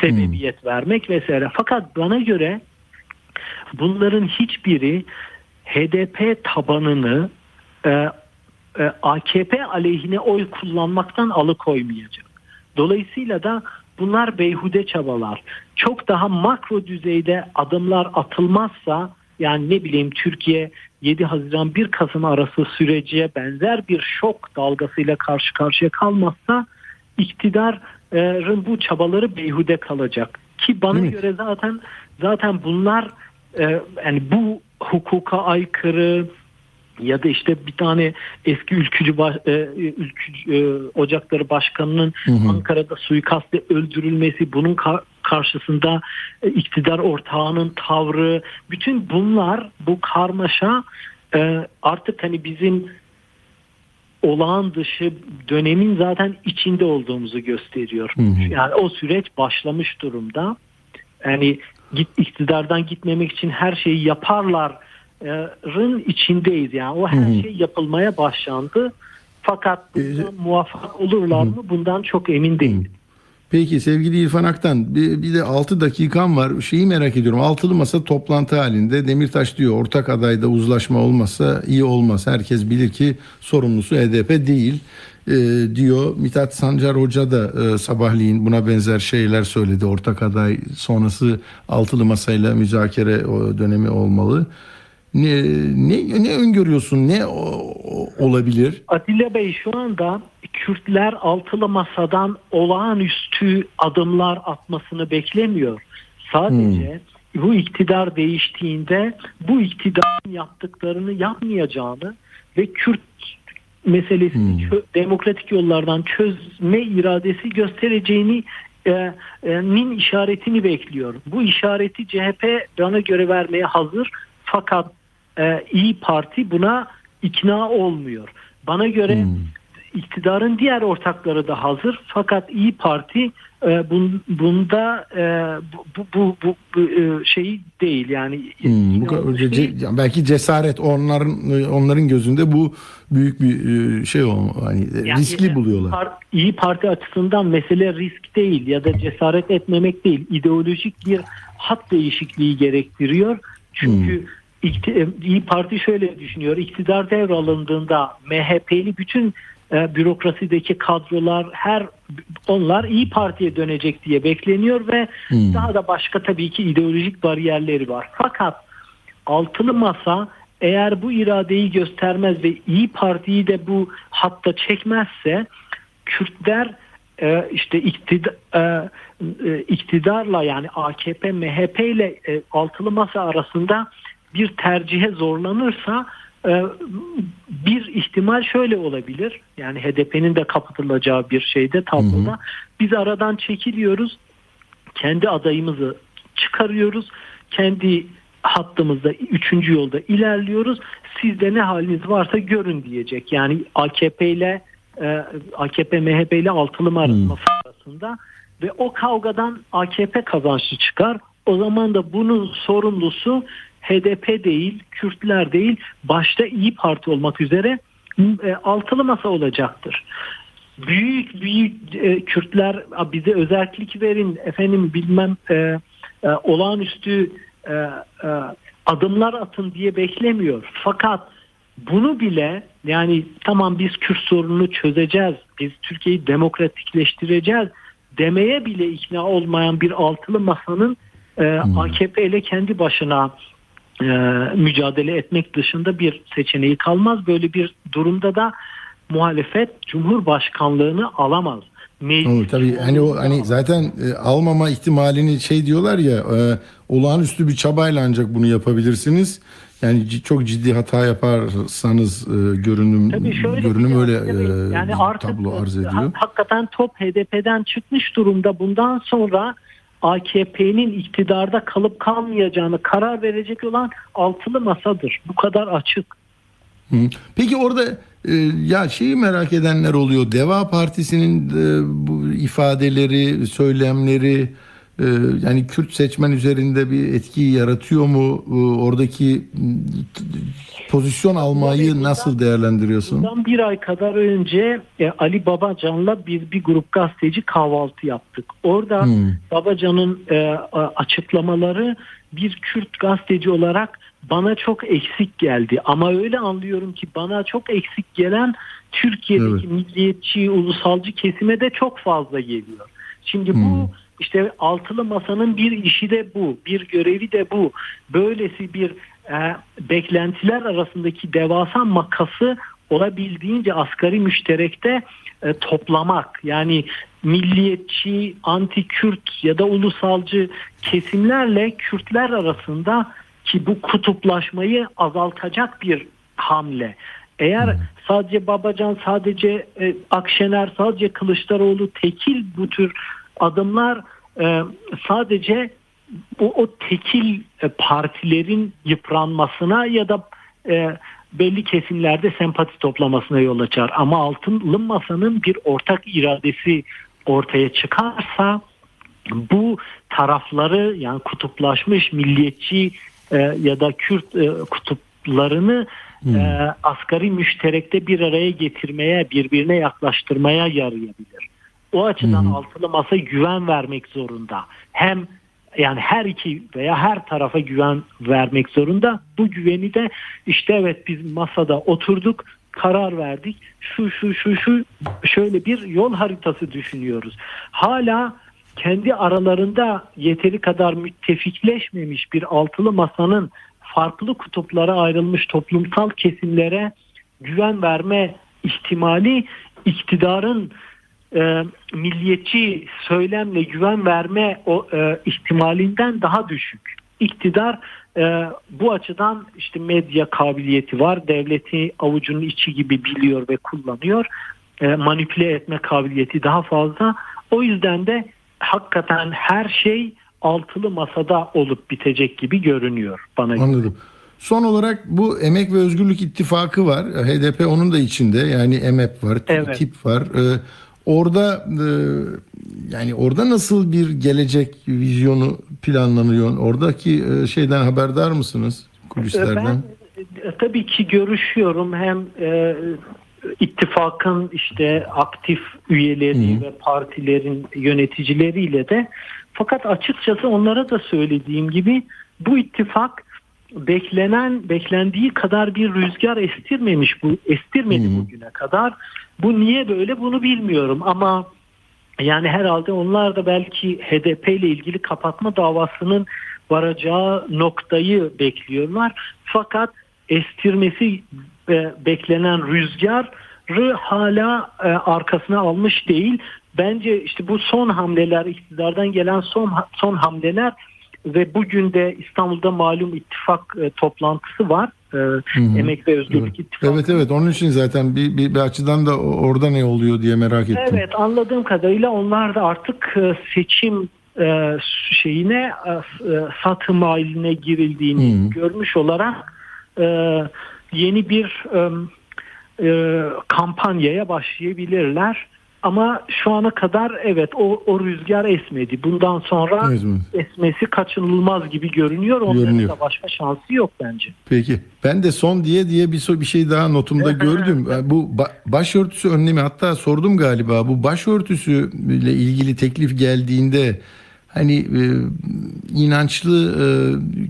sebebiyet hmm. vermek vesaire. Fakat bana göre bunların hiçbiri HDP tabanını e, e, AKP aleyhine oy kullanmaktan alıkoymayacak. Dolayısıyla da bunlar beyhude çabalar. Çok daha makro düzeyde adımlar atılmazsa yani ne bileyim Türkiye 7 Haziran 1 Kasım arası süreciye benzer bir şok dalgasıyla karşı karşıya kalmazsa iktidarın bu çabaları beyhude kalacak. Ki bana evet. göre zaten zaten bunlar e, yani bu hukuka aykırı ya da işte bir tane eski ülkücü, baş, e, ülkücü e, ocakları başkanının hı hı. Ankara'da suikastle öldürülmesi bunun ka- karşısında e, iktidar ortağının tavrı bütün bunlar bu karmaşa e, artık hani bizim olağan dışı dönemin zaten içinde olduğumuzu gösteriyor. Hı hı. Yani o süreç başlamış durumda. Yani git iktidardan gitmemek için her şeyi yaparlar rın içindeyiz. Yani o her şey yapılmaya başlandı. Fakat ee, muvaffak olurlar mı? bundan çok emin değilim. Peki sevgili İrfan Aktan bir, bir de 6 dakikam var. Şeyi merak ediyorum. Altılı masa toplantı halinde Demirtaş diyor ortak adayda uzlaşma olmazsa iyi olmaz. Herkes bilir ki sorumlusu HDP değil e, diyor. Mithat Sancar Hoca da e, sabahleyin buna benzer şeyler söyledi. Ortak aday sonrası altılı masayla müzakere o dönemi olmalı. Ne, ne, ne öngörüyorsun? Ne o, olabilir? Atilla Bey şu anda Kürtler altılı masadan olağanüstü adımlar atmasını beklemiyor. Sadece hmm. bu iktidar değiştiğinde bu iktidarın yaptıklarını yapmayacağını ve Kürt meselesini hmm. demokratik yollardan çözme iradesi göstereceğini e, e, nin işaretini bekliyor. Bu işareti CHP bana göre vermeye hazır. Fakat e, İyi Parti buna ikna olmuyor. Bana göre hmm. iktidarın diğer ortakları da hazır fakat İyi Parti e, bun, bunda e, bu, bu, bu, bu e, şey değil yani. Hmm, bu şey, ce, belki cesaret onların onların gözünde bu büyük bir e, şey o hani yani riskli buluyorlar. Part, İyi Parti açısından mesele risk değil ya da cesaret etmemek değil. ideolojik bir hat değişikliği gerektiriyor. Çünkü hmm İyi Parti şöyle düşünüyor. İktidar devralındığında MHP'li bütün e, bürokrasideki kadrolar her onlar İyi Parti'ye dönecek diye bekleniyor ve hmm. daha da başka tabii ki ideolojik bariyerleri var. Fakat altılı masa eğer bu iradeyi göstermez ve İyi Parti'yi de bu hatta çekmezse Kürtler e, işte iktidar, e, iktidarla yani AKP MHP ile altılı masa arasında bir tercihe zorlanırsa e, bir ihtimal şöyle olabilir. Yani HDP'nin de kapatılacağı bir şeyde tabloda. Biz aradan çekiliyoruz. Kendi adayımızı çıkarıyoruz. Kendi hattımızda üçüncü yolda ilerliyoruz. Sizde ne haliniz varsa görün diyecek. Yani AKP ile e, AKP MHP ile altılı masa arasında ve o kavgadan AKP kazançlı çıkar. O zaman da bunun sorumlusu HDP değil, Kürtler değil, başta İyi Parti olmak üzere e, altılı masa olacaktır. Büyük büyük e, Kürtler "A, bize özellik verin efendim bilmem e, e, olağanüstü e, e, adımlar atın diye beklemiyor. Fakat bunu bile yani tamam biz Kürt sorununu çözeceğiz, biz Türkiye'yi demokratikleştireceğiz demeye bile ikna olmayan bir altılı masanın e, AKP ile kendi başına e, mücadele etmek dışında bir seçeneği kalmaz. Böyle bir durumda da muhalefet Cumhurbaşkanlığını alamaz. Meclis Olur, tabii hani o hani zaten e, almama ihtimalini şey diyorlar ya e, olağanüstü bir çabayla ancak bunu yapabilirsiniz. Yani c- çok ciddi hata yaparsanız e, görünüm Tabii şöyle görünüm öyle e, yani artık tablo arz e, ediyor. ha- hakikaten top HDP'den çıkmış durumda. Bundan sonra AKP'nin iktidarda kalıp kalmayacağını karar verecek olan altılı masadır. Bu kadar açık. Peki orada e, ya şeyi merak edenler oluyor. Deva Partisi'nin e, bu ifadeleri, söylemleri yani Kürt seçmen üzerinde bir etki yaratıyor mu? E, oradaki pozisyon almayı Bundan- nasıl değerlendiriyorsun? Bundan bir ay kadar önce e, Ali Babacan'la bir, bir grup gazeteci kahvaltı yaptık. Orada Hmm. Babacan'ın e, açıklamaları bir Kürt gazeteci olarak bana çok eksik geldi. Ama öyle anlıyorum ki bana çok eksik gelen Türkiye'deki Evet. milliyetçi, ulusalcı kesime de çok fazla geliyor. Şimdi Hmm. İşte altılı masanın bir işi de bu, bir görevi de bu. Böylesi bir e, beklentiler arasındaki devasa makası olabildiğince asgari müşterekte e, toplamak. Yani milliyetçi, anti-Kürt ya da ulusalcı kesimlerle Kürtler arasında ki bu kutuplaşmayı azaltacak bir hamle. Eğer sadece Babacan, sadece e, Akşener, sadece Kılıçdaroğlu tekil bu tür adımlar e, sadece o, o tekil e, partilerin yıpranmasına ya da e, belli kesimlerde sempati toplamasına yol açar. Ama altılı masanın bir ortak iradesi ortaya çıkarsa bu tarafları yani kutuplaşmış milliyetçi e, ya da Kürt e, kutuplarını e, asgari müşterekte bir araya getirmeye, birbirine yaklaştırmaya yarayabilir. O açıdan altılı masa güven vermek zorunda. Hem yani her iki veya her tarafa güven vermek zorunda. Bu güveni de işte evet biz masada oturduk, karar verdik. Şu şu şu şu şöyle bir yol haritası düşünüyoruz. Hala kendi aralarında yeteri kadar müttefikleşmemiş bir altılı masanın farklı kutuplara ayrılmış toplumsal kesimlere güven verme ihtimali iktidarın e, milliyetçi söylemle güven verme o e, ihtimalinden daha düşük. İktidar e, bu açıdan işte medya kabiliyeti var. Devleti avucunun içi gibi biliyor ve kullanıyor. E, manipüle etme kabiliyeti daha fazla. O yüzden de hakikaten her şey altılı masada olup bitecek gibi görünüyor bana göre. Anladım. Son olarak bu Emek ve Özgürlük İttifakı var. HDP onun da içinde. Yani EMEP var, Evet. TİP var. Orada e, yani orada nasıl bir gelecek vizyonu planlanıyor? Oradaki e, şeyden haberdar mısınız? Kulislerden. Ben e, tabii ki görüşüyorum hem e, ittifakın işte aktif üyeleri ve partilerin yöneticileriyle de fakat açıkçası onlara da söylediğim gibi bu ittifak beklenen beklendiği kadar bir rüzgar estirmemiş bu estirmedi bugüne kadar. Bu niye böyle bunu bilmiyorum ama yani herhalde onlar da belki HDP ile ilgili kapatma davasının varacağı noktayı bekliyorlar. Fakat estirmesi e, beklenen rüzgarı hala e, arkasına almış değil. Bence işte bu son hamleler iktidardan gelen son son hamleler ve bugün de İstanbul'da malum ittifak e, toplantısı var. E, Emek ve Özgürlük Evet. İttifakı. evet evet onun için zaten bir, bir, bir açıdan da orada ne oluyor diye merak ettim. Evet anladığım kadarıyla onlar da artık e, seçim e, şeyine e, satım haline girildiğini Hı. görmüş olarak yeni bir kampanyaya başlayabilirler. Ama şu ana kadar evet o, o rüzgar esmedi. Bundan sonra Esmedi. esmesi kaçınılmaz gibi görünüyor. Onların Görünüyor. da başka şansı yok bence. Peki. Ben de son diye diye bir bir şey daha notumda gördüm. Bu ba- başörtüsü önlemi hatta sordum galiba. Bu başörtüsü ile ilgili teklif geldiğinde hani e, inançlı e,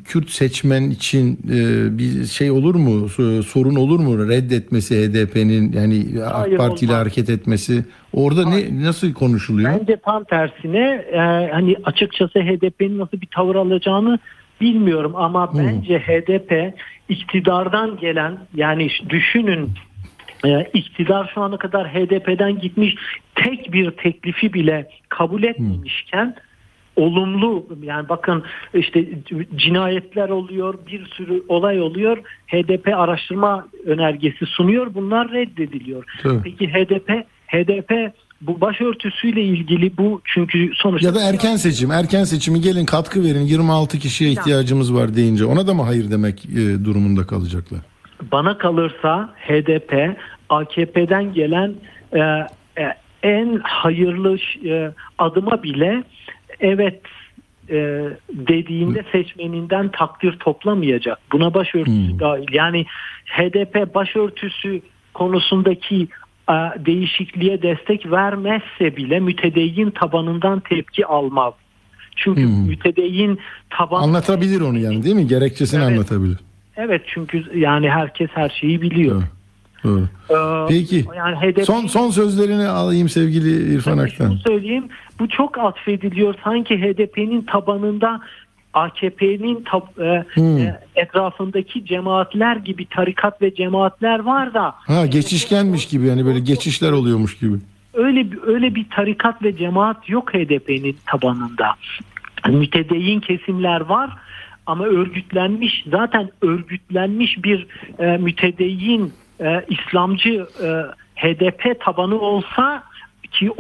Kürt seçmen için e, bir şey olur mu? So- Sorun olur mu reddetmesi HDP'nin yani AK Hayır, Parti ile hareket etmesi? Orada ne nasıl konuşuluyor? Bence tam tersine e, hani açıkçası HDP'nin nasıl bir tavır alacağını bilmiyorum ama bence HDP iktidardan gelen yani düşünün e, iktidar şu ana kadar HDP'den gitmiş tek bir teklifi bile kabul etmemişken olumlu yani bakın işte cinayetler oluyor bir sürü olay oluyor HDP araştırma önergesi sunuyor bunlar reddediliyor. Tabii. Peki HDP HDP bu başörtüsüyle ilgili bu çünkü sonuçta Ya da erken seçim, erken seçimi gelin katkı verin 26 kişiye ihtiyacımız var deyince ona da mı hayır demek e, durumunda kalacaklar? bana kalırsa HDP AKP'den gelen e, e, en hayırlı e, adıma bile evet e, dediğinde seçmeninden takdir toplamayacak. Buna başörtüsü dahil. Yani HDP başörtüsü konusundaki e, değişikliğe destek vermezse bile mütedeyyin tabanından tepki almaz. Çünkü mütedeyyin taban Anlatabilir onu yani değil mi? Gerekçesini Evet. anlatabilir. evet çünkü yani herkes her şeyi biliyor. Doğru. Ee, Peki. Yani HDP Son son sözlerini alayım sevgili İrfan Şunu Aktan. söyleyeyim. Bu çok atfediliyor. Sanki HDP'nin tabanında AKP'nin tab- e, Hmm. e, etrafındaki cemaatler gibi tarikat ve cemaatler var da Ha geçişkenmiş gibi yani böyle geçişler oluyormuş gibi. öyle öyle bir tarikat ve cemaat yok HDP'nin tabanında. Mütedeyyin kesimler var ama örgütlenmiş zaten örgütlenmiş bir e, mütedeyyin e, İslamcı e, HDP tabanı olsa ki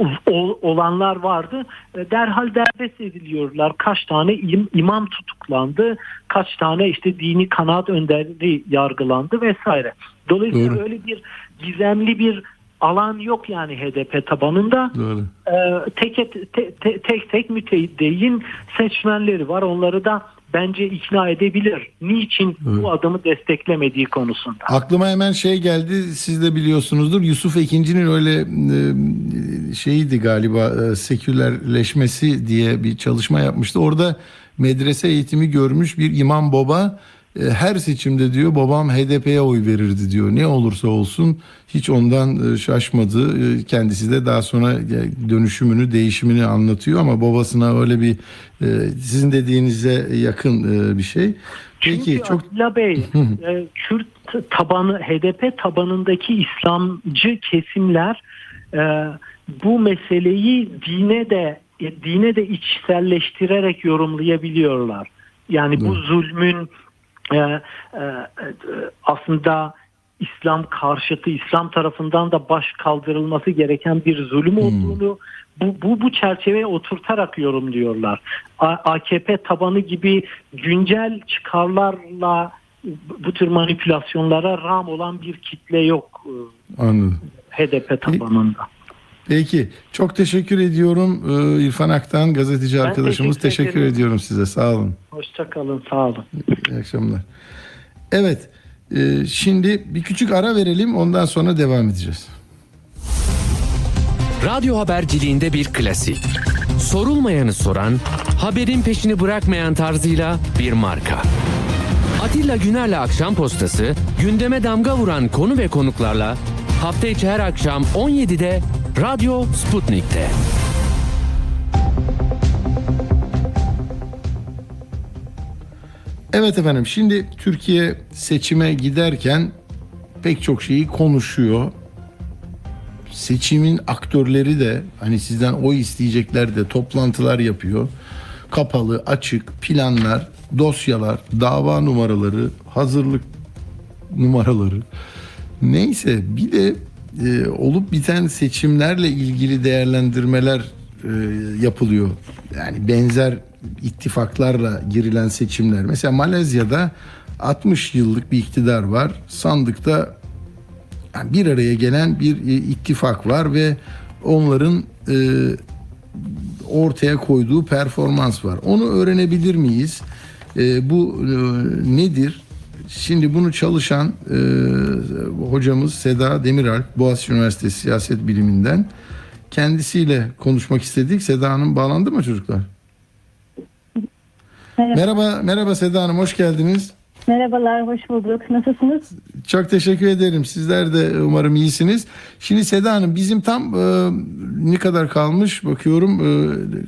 olanlar vardı e, derhal derbest ediliyorlar. Kaç tane im- imam tutuklandı, kaç tane işte dini kanaat önderi yargılandı vesaire. Dolayısıyla Doğru. öyle bir gizemli bir alan yok yani HDP tabanında. Doğru. Ee, tek, te- te- tek tek mütedeyyin seçmenleri var. Onları da bence ikna edebilir. Niçin bu adımı desteklemediği konusunda. Aklıma hemen şey geldi siz de biliyorsunuzdur Yusuf Ekinci'nin öyle e, şeyiydi galiba e, sekülerleşmesi diye bir çalışma yapmıştı. Orada medrese eğitimi görmüş bir imam baba her seçimde diyor babam HDP'ye oy verirdi diyor. Ne olursa olsun hiç ondan e, şaşmadı. E, Kendisi de daha sonra e, dönüşümünü değişimini anlatıyor ama babasına öyle bir e, sizin dediğinize yakın e, bir şey. Peki Çünkü çok Atilla Bey, e, Kürt tabanı, HDP tabanındaki İslamcı kesimler e, bu meseleyi dine de e, dine de içselleştirerek yorumlayabiliyorlar. Yani bu zulmün e, e, e, aslında İslam karşıtı, İslam tarafından da baş kaldırılması gereken bir zulüm olduğunu bu, bu, bu çerçeveye oturtarak yorumluyorlar. A- AKP tabanı gibi güncel çıkarlarla bu- bu tür manipülasyonlara ram olan bir kitle yok e, anladım. HDP tabanında. Peki. Çok teşekkür ediyorum Ee, İrfan Aktan gazeteci Ben arkadaşımız. teşekkür Teşekkür, ederim. ediyorum size. Sağ olun. Hoşçakalın, sağ olun. İyi akşamlar. Evet. e, şimdi bir küçük ara verelim. Ondan sonra devam edeceğiz. Radyo haberciliğinde bir klasik. Sorulmayanı soran, haberin peşini bırakmayan tarzıyla bir marka. Atilla Güner'le Akşam Postası, gündeme damga vuran konu ve konuklarla hafta içi her akşam 17'de Radyo Sputnik'te. Evet efendim. Şimdi Türkiye seçime giderken pek çok şeyi konuşuyor. Seçimin aktörleri de hani sizden oy isteyecekler de toplantılar yapıyor. Kapalı, açık planlar, dosyalar, dava numaraları, hazırlık numaraları. Neyse bir de e, olup biten seçimlerle ilgili değerlendirmeler e, yapılıyor. Yani benzer ittifaklarla girilen seçimler. Mesela Malezya'da 60 yıllık bir iktidar var. Sandıkta yani bir araya gelen bir e, ittifak var ve onların e, ortaya koyduğu performans var. Onu öğrenebilir miyiz? E, bu e, nedir? Şimdi bunu çalışan e, hocamız Seda Demiralp, Boğaziçi Üniversitesi Siyaset Biliminden kendisiyle konuşmak istedik. Seda Hanım bağlandı mı çocuklar? Merhaba. Merhaba, merhaba Seda Hanım, hoş geldiniz. Merhabalar, hoş bulduk. Nasılsınız? Çok teşekkür ederim. Sizler de umarım iyisiniz. Şimdi Seda Hanım bizim tam e, ne kadar kalmış bakıyorum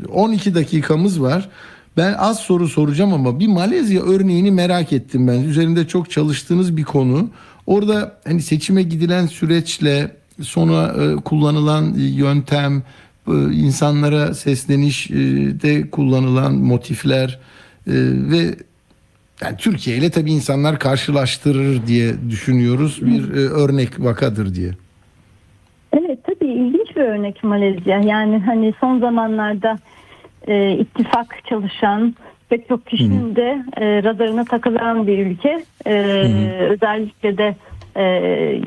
e, 12 dakikamız var. Ben az soru soracağım ama bir Malezya örneğini merak ettim ben. Üzerinde çok çalıştığınız bir konu. Orada hani seçime gidilen süreçle sonra e, kullanılan yöntem, e, insanlara seslenişte kullanılan motifler e, ve yani Türkiye ile tabii insanlar karşılaştırır diye düşünüyoruz. Bir e, örnek vakadır diye. Evet, tabii ilginç bir örnek Malezya. Yani hani son zamanlarda e, ittifak çalışan pek çok kişinin de e, radarına takılan bir ülke. E, özellikle de e,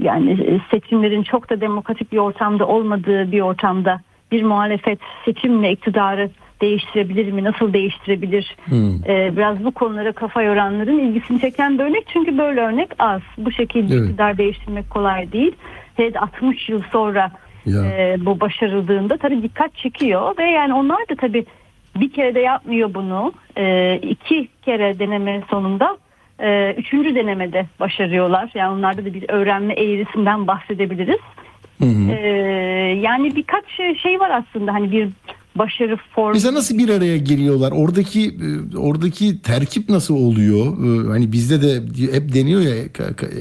yani seçimlerin çok da demokratik bir ortamda olmadığı bir ortamda bir muhalefet seçimle iktidarı değiştirebilir mi? Nasıl değiştirebilir? Ee, biraz bu konulara kafa yoranların ilgisini çeken bir örnek. Çünkü böyle örnek az. Bu şekilde Evet. iktidar değiştirmek kolay değil. Hele de 60 yıl sonra Ya. e, bu başarıldığında tabii dikkat çekiyor. Ve yani onlar da tabii bir kere de yapmıyor bunu. E, iki kere deneme sonunda e, üçüncü denemede başarıyorlar. Yani onlarda da bir öğrenme eğrisinden bahsedebiliriz. E, yani birkaç şey var aslında hani bir başarı formu. Mesela nasıl bir araya geliyorlar? Oradaki e, oradaki terkip nasıl oluyor? E, Hani bizde de hep deniyor ya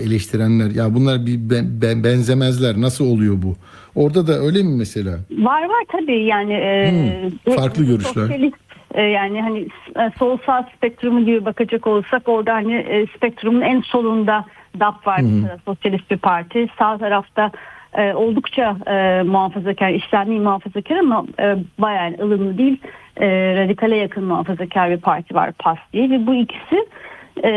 eleştirenler ya bunlar bir ben- ben- benzemezler. Nasıl oluyor bu? Orada da öyle mi mesela? Var var tabii yani e, Hmm, farklı e, görüşler. sosyalist, e, yani hani e, sol sağ spektrumu gibi bakacak olursak orada hani e, spektrumun en solunda DAP var mesela, sosyalist bir parti sağ tarafta e, oldukça e, muhafazakar İslami muhafazakar ama e, bayağı ılımlı değil e, radikale yakın muhafazakar bir parti var PAS diye ve bu ikisi ee,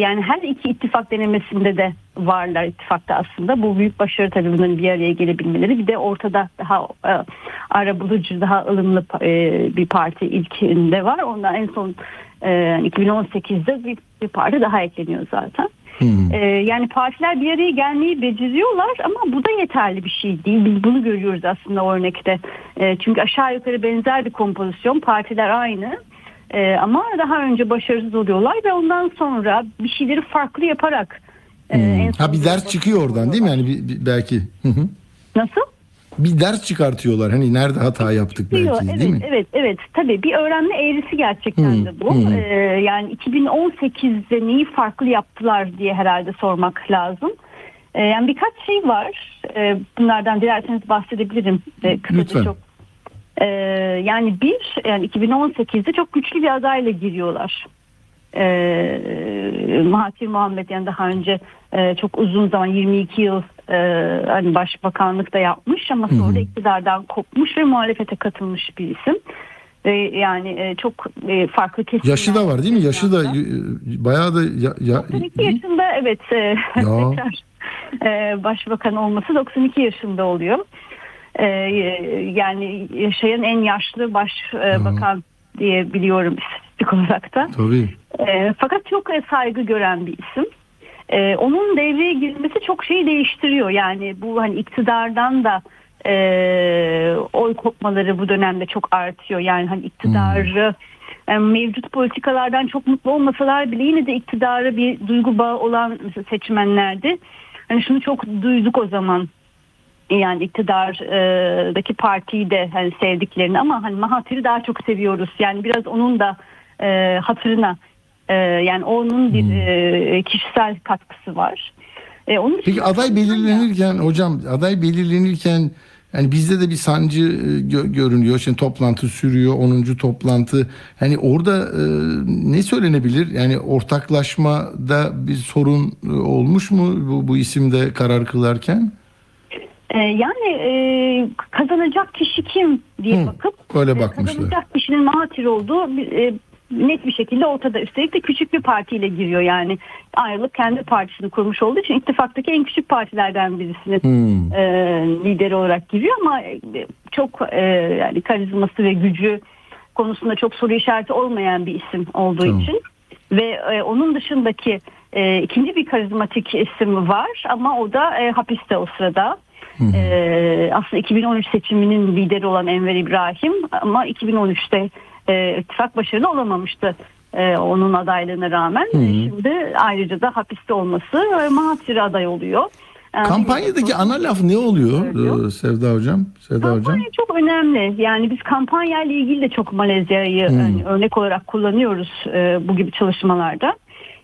yani her iki ittifak denemesinde de varlar ittifakta aslında. Bu büyük başarı tabii bunların bir araya gelebilmeleri. Bir de ortada daha e, ara bulucu, daha ılımlı e, bir parti ilkinde var. Ondan en son e, 2018'de bir, bir parti daha ekleniyor zaten. Ee, yani partiler bir araya gelmeyi beceriyorlar ama bu da yeterli bir şey değil. Biz bunu görüyoruz aslında örnekte. Ee, çünkü aşağı yukarı benzer bir kompozisyon. Partiler aynı. Ee, ama daha önce başarısız oluyorlar ve ondan sonra bir şeyleri farklı yaparak e, en Ha bir ders çıkıyor oradan değil mi? Yani bir- bir- belki. Nasıl? bir ders çıkartıyorlar. Hani nerede hata yaptık Yok, belki evet, değil mi? evet, evet. Tabii bir öğrenme eğrisi gerçekten de bu. hı. Ee, yani 2018'de neyi farklı yaptılar diye herhalde sormak lazım. Ee, yani birkaç şey var. Ee, bunlardan dilerseniz bahsedebilirim. Ee, kısaca Lütfen. çok. Ee, yani bir, yani 2018'de çok güçlü bir adayla giriyorlar. Ee, Mahathir Muhammed yani daha önce e, çok uzun zaman 22 yıl e, hani başbakanlık da yapmış ama sonra iktidardan kopmuş ve muhalefete katılmış bir isim. Ve yani e, çok e, farklı kesimler. Yaşı da var değil mi? Yaşı da e, bayağı da ya, ya- 92 yaşında evet e, Ya. *laughs* tekrar e, başbakan olması 92 yaşında oluyor. E, yani yaşayan en yaşlı başbakan diye biliyorum istatistik olarak da. tabii. E, fakat çok e, saygı gören bir isim. E, onun devreye girmesi çok şeyi değiştiriyor. Yani bu hani iktidardan da e, oy kopmaları bu dönemde çok artıyor. Yani hani iktidarı e, mevcut politikalardan çok mutlu olmasalar bile yine de iktidara bir duygu bağı olan seçmenlerdi. Hani şunu çok duyduk o zaman yani iktidardaki partiyi de hani sevdiklerini ama hani Mahathir'i daha çok seviyoruz. Yani biraz onun da e, hatırına e, yani onun bir e, kişisel katkısı var. E, onun Peki dışında- aday belirlenirken hocam aday belirlenirken yani bizde de bir sancı gö- görünüyor. Şimdi toplantı sürüyor 10. toplantı. Hani orada e, ne söylenebilir? Yani ortaklaşmada bir sorun e, olmuş mu bu, bu isimde karar kılarken? E, yani e, kazanacak kişi kim diye Hı, bakıp öyle e, bakmışlar. kazanacak kişinin Mahathir olduğu e, net bir şekilde ortada. Üstelik de küçük bir partiyle giriyor yani. Ayrılık kendi partisini kurmuş olduğu için ittifaktaki en küçük partilerden birisinin Hmm. e, lideri olarak giriyor ama e, çok e, yani karizması ve gücü konusunda çok soru işareti olmayan bir isim olduğu Tamam. için ve e, onun dışındaki e, ikinci bir karizmatik isim var ama o da e, hapiste o sırada. E, aslında 2013 seçiminin lideri olan Enver İbrahim ama 2013'te e, ittifak başarılı olamamıştı e, onun adaylığına rağmen. E, Şimdi ayrıca da hapiste olması e, Mahathir aday oluyor. Kampanyadaki ana laf ne oluyor Söylüyor. e, Sevda Hocam? Sevda Hocam. Kampanya çok önemli. Yani biz kampanya ile ilgili de çok Malezya'yı hani örnek olarak kullanıyoruz e, bu gibi çalışmalarda.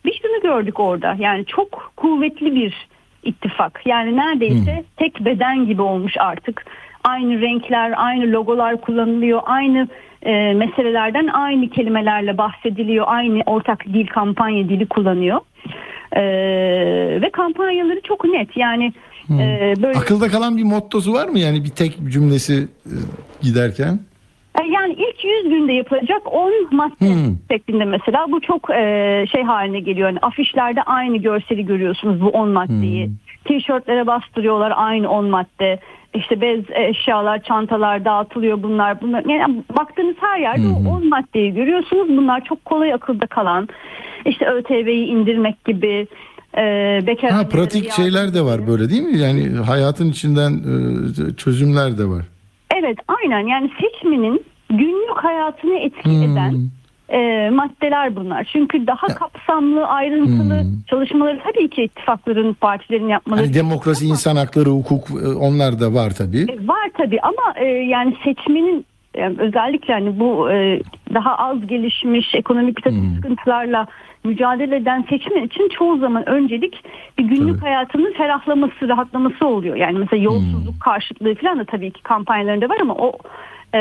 Biz şunu gördük orada. Yani çok kuvvetli bir ittifak. Yani neredeyse tek beden gibi olmuş artık. Aynı renkler, aynı logolar kullanılıyor. Aynı e, meselelerden aynı kelimelerle bahsediliyor. Aynı ortak dil, kampanya dili kullanıyor. E, ve kampanyaları çok net. Yani e, böyle Akılda kalan bir mottosu var mı yani bir tek cümlesi e, giderken? E, Yani ilk 100 günde yapılacak 10 madde Hmm. şeklinde mesela bu çok e, şey haline geliyor. Yani afişlerde aynı görseli görüyorsunuz bu 10 maddeyi. Tişörtlere bastırıyorlar aynı 10 madde. İşte bez eşyalar, çantalar dağıtılıyor bunlar. bunlar. Yani baktığınız her yerde o 10 maddeyi görüyorsunuz. Bunlar çok kolay akılda kalan. İşte ÖTV'yi indirmek gibi. E, bekar Ha pratik şeyler de var böyle değil mi? Yani hayatın içinden e, çözümler de var. Evet aynen yani seçmenin günlük hayatını etki Hmm. eden e, maddeler bunlar. Çünkü daha kapsamlı ayrıntılı Hmm. çalışmaları tabii ki ittifakların partilerin yapmaları Hani demokrasi, insan hakları, hukuk e, onlar da var tabii. E, var tabii ama e, yani seçmenin yani özellikle hani bu e, daha az gelişmiş ekonomik Hmm. sıkıntılarla mücadele eden seçmen için çoğu zaman öncelik bir günlük Tabii. hayatının ferahlaması, rahatlaması oluyor. Yani mesela yolsuzluk Hmm. karşıtlığı falan da tabii ki kampanyalarında var ama o e,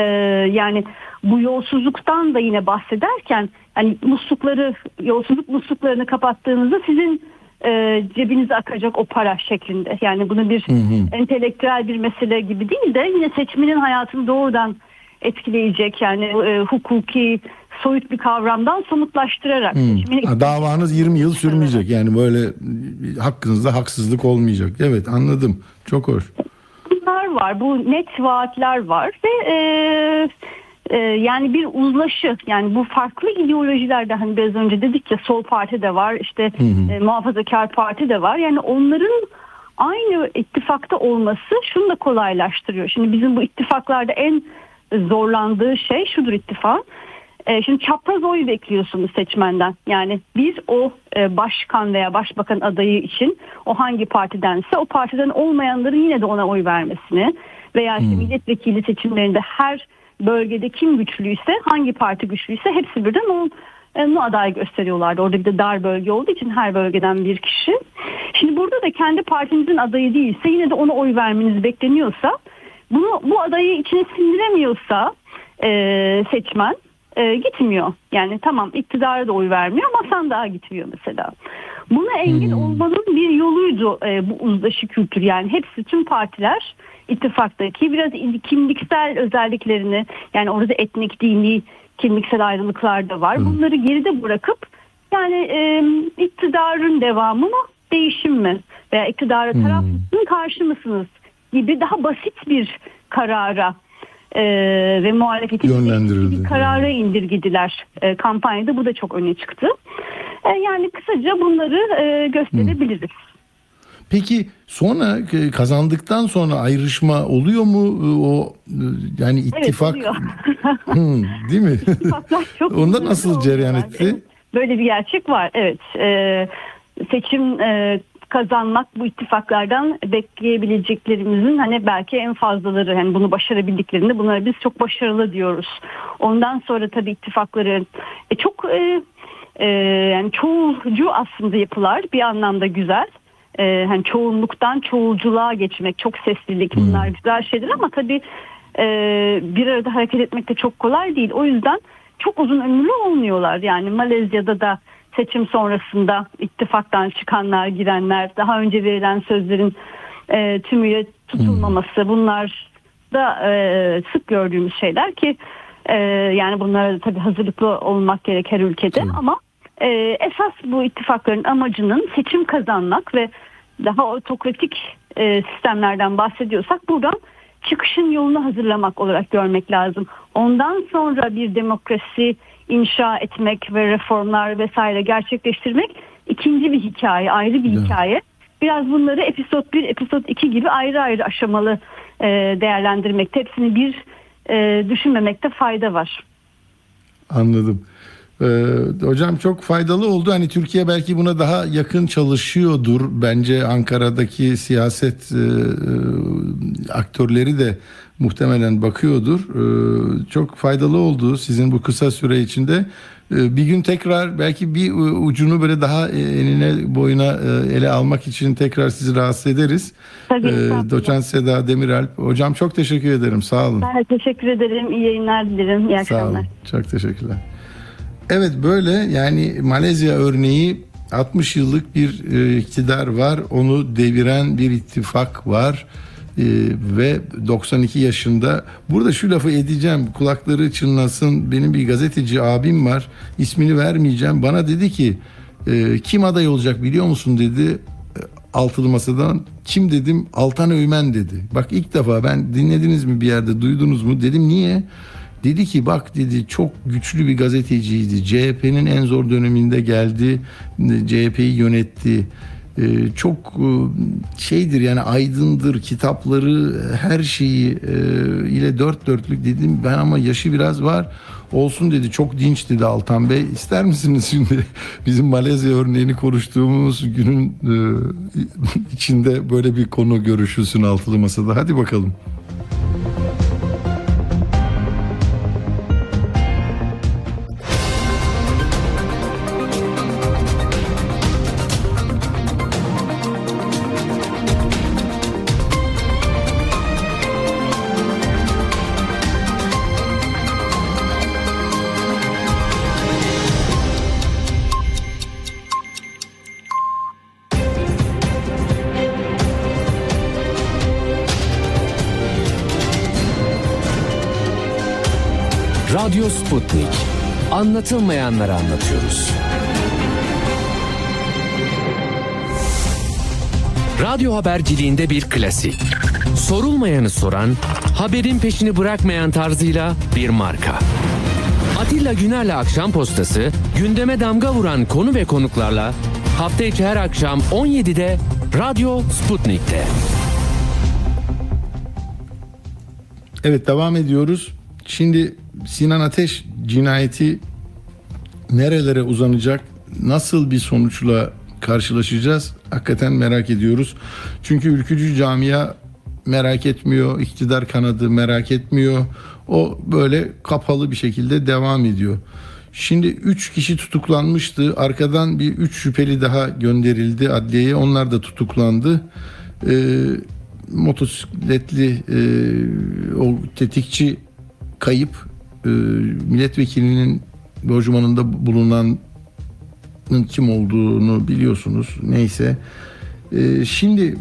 yani bu yolsuzluktan da yine bahsederken hani muslukları yolsuzluk musluklarını kapattığınızda sizin e, cebinize akacak o para şeklinde. Yani bunu bir entelektüel bir mesele gibi değil de yine seçmenin hayatını doğrudan etkileyecek yani e, hukuki soyut bir kavramdan somutlaştırarak seçmeni Ha, davanız 20 yıl sürmeyecek. Yani böyle hakkınızda haksızlık olmayacak. Evet anladım. Çok hoş. bunlar var. Bu net vaatler var ve e, e, yani bir uzlaşı yani bu farklı ideolojilerde hani biraz önce dedik ya sol parti de var işte e, muhafazakar parti de var. Yani onların aynı ittifakta olması şunu da kolaylaştırıyor. Şimdi bizim bu ittifaklarda en zorlandığı şey şudur ittifak. E, şimdi çapraz oy bekliyorsunuz seçmenden. Yani bir o e, başkan veya başbakan adayı için o hangi partidense o partiden olmayanların yine de ona oy vermesini veya işte milletvekili seçimlerinde her bölgede kim güçlüyse hangi parti güçlüyse hepsi birden o onu aday gösteriyorlardı. Orada bir de dar bölge olduğu için her bölgeden bir kişi. Şimdi burada da kendi partinizin adayı değilse yine de ona oy vermeniz bekleniyorsa bunu bu adayı içine sindiremiyorsa e, seçmen e, gitmiyor. Yani tamam iktidara da oy vermiyor ama sandığa gitmiyor mesela. Buna engel olmanın bir yoluydu e, bu uzlaşı kültür. Yani hepsi tüm partiler ittifaktaki biraz kimliksel özelliklerini yani orada etnik, dini, kimliksel ayrılıklar da var. Bunları geride bırakıp yani e, iktidarın devamı mı değişim mi veya iktidara taraf mısın karşı mısınız gibi daha basit bir karara e, ve Yönlendirildi. bir karara indirgediler e, kampanyada bu da çok öne çıktı. E, yani kısaca bunları e, gösterebiliriz. Peki sonra e, kazandıktan sonra ayrışma oluyor mu? E, O e, yani ittifak Evet. *laughs* Hmm, değil mi? *laughs* Çok Onda nasıl cereyan etti? Böyle bir gerçek var. Evet. Ee, seçim e, kazanmak bu ittifaklardan bekleyebileceklerimizin hani belki en fazlaları yani bunu başarabildiklerinde bunlara biz çok başarılı diyoruz. Ondan sonra tabii ittifakların e, çok e, e, yani çoğulcu aslında yapılar bir anlamda güzel. E, hani çoğunluktan çoğulculuğa geçmek, çok seslilik bunlar güzel şeyler ama tabii e, bir arada hareket etmek de çok kolay değil. O yüzden çok uzun ömürlü olmuyorlar. Yani Malezya'da da seçim sonrasında ittifaktan çıkanlar, girenler, daha önce verilen sözlerin e, tümüyle tutulmaması bunlar da e, sık gördüğümüz şeyler ki Ee, yani bunlara da tabii hazırlıklı olmak gerek her ülkede ama e, esas bu ittifakların amacının seçim kazanmak ve daha otokratik e, sistemlerden bahsediyorsak buradan çıkışın yolunu hazırlamak olarak görmek lazım. Ondan sonra bir demokrasi inşa etmek ve reformlar vesaire gerçekleştirmek ikinci bir hikaye, ayrı bir Evet. hikaye. Biraz bunları episod 1, episod 2 gibi ayrı ayrı aşamalı e, değerlendirmekte. Hepsini bir e, düşünmemekte fayda var. Anladım. Ee, hocam çok faydalı oldu. Hani Türkiye belki buna daha yakın çalışıyordur. Bence Ankara'daki siyaset e, e, aktörleri de muhtemelen bakıyordur. Ee, çok faydalı oldu sizin bu kısa süre içinde. Ee, bir gün tekrar belki bir ucunu böyle daha e, eline boyuna e, ele almak için tekrar sizi rahatsız ederiz. Tabii, estağfurullah. Doçent Seda Demiralp. Hocam çok teşekkür ederim. Sağ olun. Ben teşekkür ederim. İyi yayınlar dilerim. İyi Sağ akşamlar. olun. Çok teşekkürler. Evet böyle yani Malezya örneği 60 yıllık bir e, iktidar var. Onu deviren bir ittifak var. E, ve 92 yaşında. Burada şu lafı edeceğim. Kulakları çınlasın. Benim bir gazeteci abim var. İsmini vermeyeceğim. Bana dedi ki e, kim aday olacak biliyor musun dedi e, altılı masadan. Kim dedim Altan Öymen dedi. Bak ilk defa ben dinlediniz mi bir yerde duydunuz mu dedim niye? Dedi ki bak dedi çok güçlü bir gazeteciydi. CHP'nin en zor döneminde geldi. CHP'yi yönetti. Ee, çok e, şeydir yani aydındır kitapları her şeyi e, ile dört dörtlük dedim ben ama yaşı biraz var olsun dedi çok dinç dedi Altan Bey ister misiniz şimdi *laughs* bizim Malezya örneğini konuştuğumuz günün e, içinde böyle bir konu görüşülsün altılı masada hadi bakalım. Anlatılmayanları anlatıyoruz. Radyo haberciliğinde bir klasik. Sorulmayanı soran, haberin peşini bırakmayan tarzıyla bir marka. Atilla Güner'le Akşam Postası, gündeme damga vuran konu ve konuklarla hafta içi her akşam 17'de Radyo Sputnik'te. Evet devam ediyoruz. Şimdi Sinan Ateş cinayeti nerelere uzanacak? Nasıl bir sonuçla karşılaşacağız? Hakikaten merak ediyoruz. Çünkü ülkücü camia merak etmiyor, iktidar kanadı merak etmiyor. O böyle kapalı bir şekilde devam ediyor. Şimdi 3 kişi tutuklanmıştı. Arkadan bir 3 şüpheli daha gönderildi adliyeye. Onlar da tutuklandı. Ee, motosikletli e, o tetikçi kayıp e, milletvekilinin lojmanında bulunanın kim olduğunu biliyorsunuz. Neyse. E, şimdi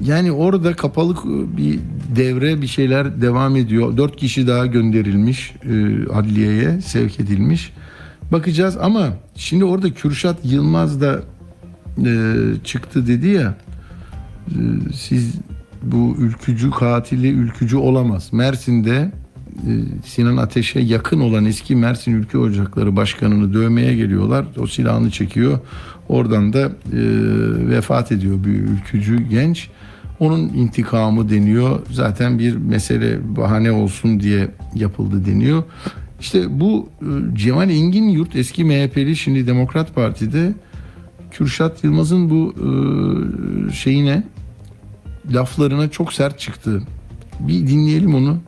yani orada kapalı bir devre bir şeyler devam ediyor. Dört kişi daha gönderilmiş e, adliyeye sevk edilmiş. Bakacağız ama şimdi orada Kürşat Yılmaz da e, çıktı dedi ya e, siz bu ülkücü katili ülkücü olamaz. Mersin'de Sinan Ateş'e yakın olan eski Mersin Ülke Ocakları Başkanı'nı dövmeye geliyorlar. O silahını çekiyor. Oradan da e, vefat ediyor bir ülkücü genç. Onun intikamı deniyor. Zaten bir mesele bahane olsun diye yapıldı deniyor. İşte bu e, Cemal Engin Yurt eski MHP'li şimdi Demokrat Parti'de Kürşat Yılmaz'ın bu e, şeyine laflarına çok sert çıktı. Bir dinleyelim onu.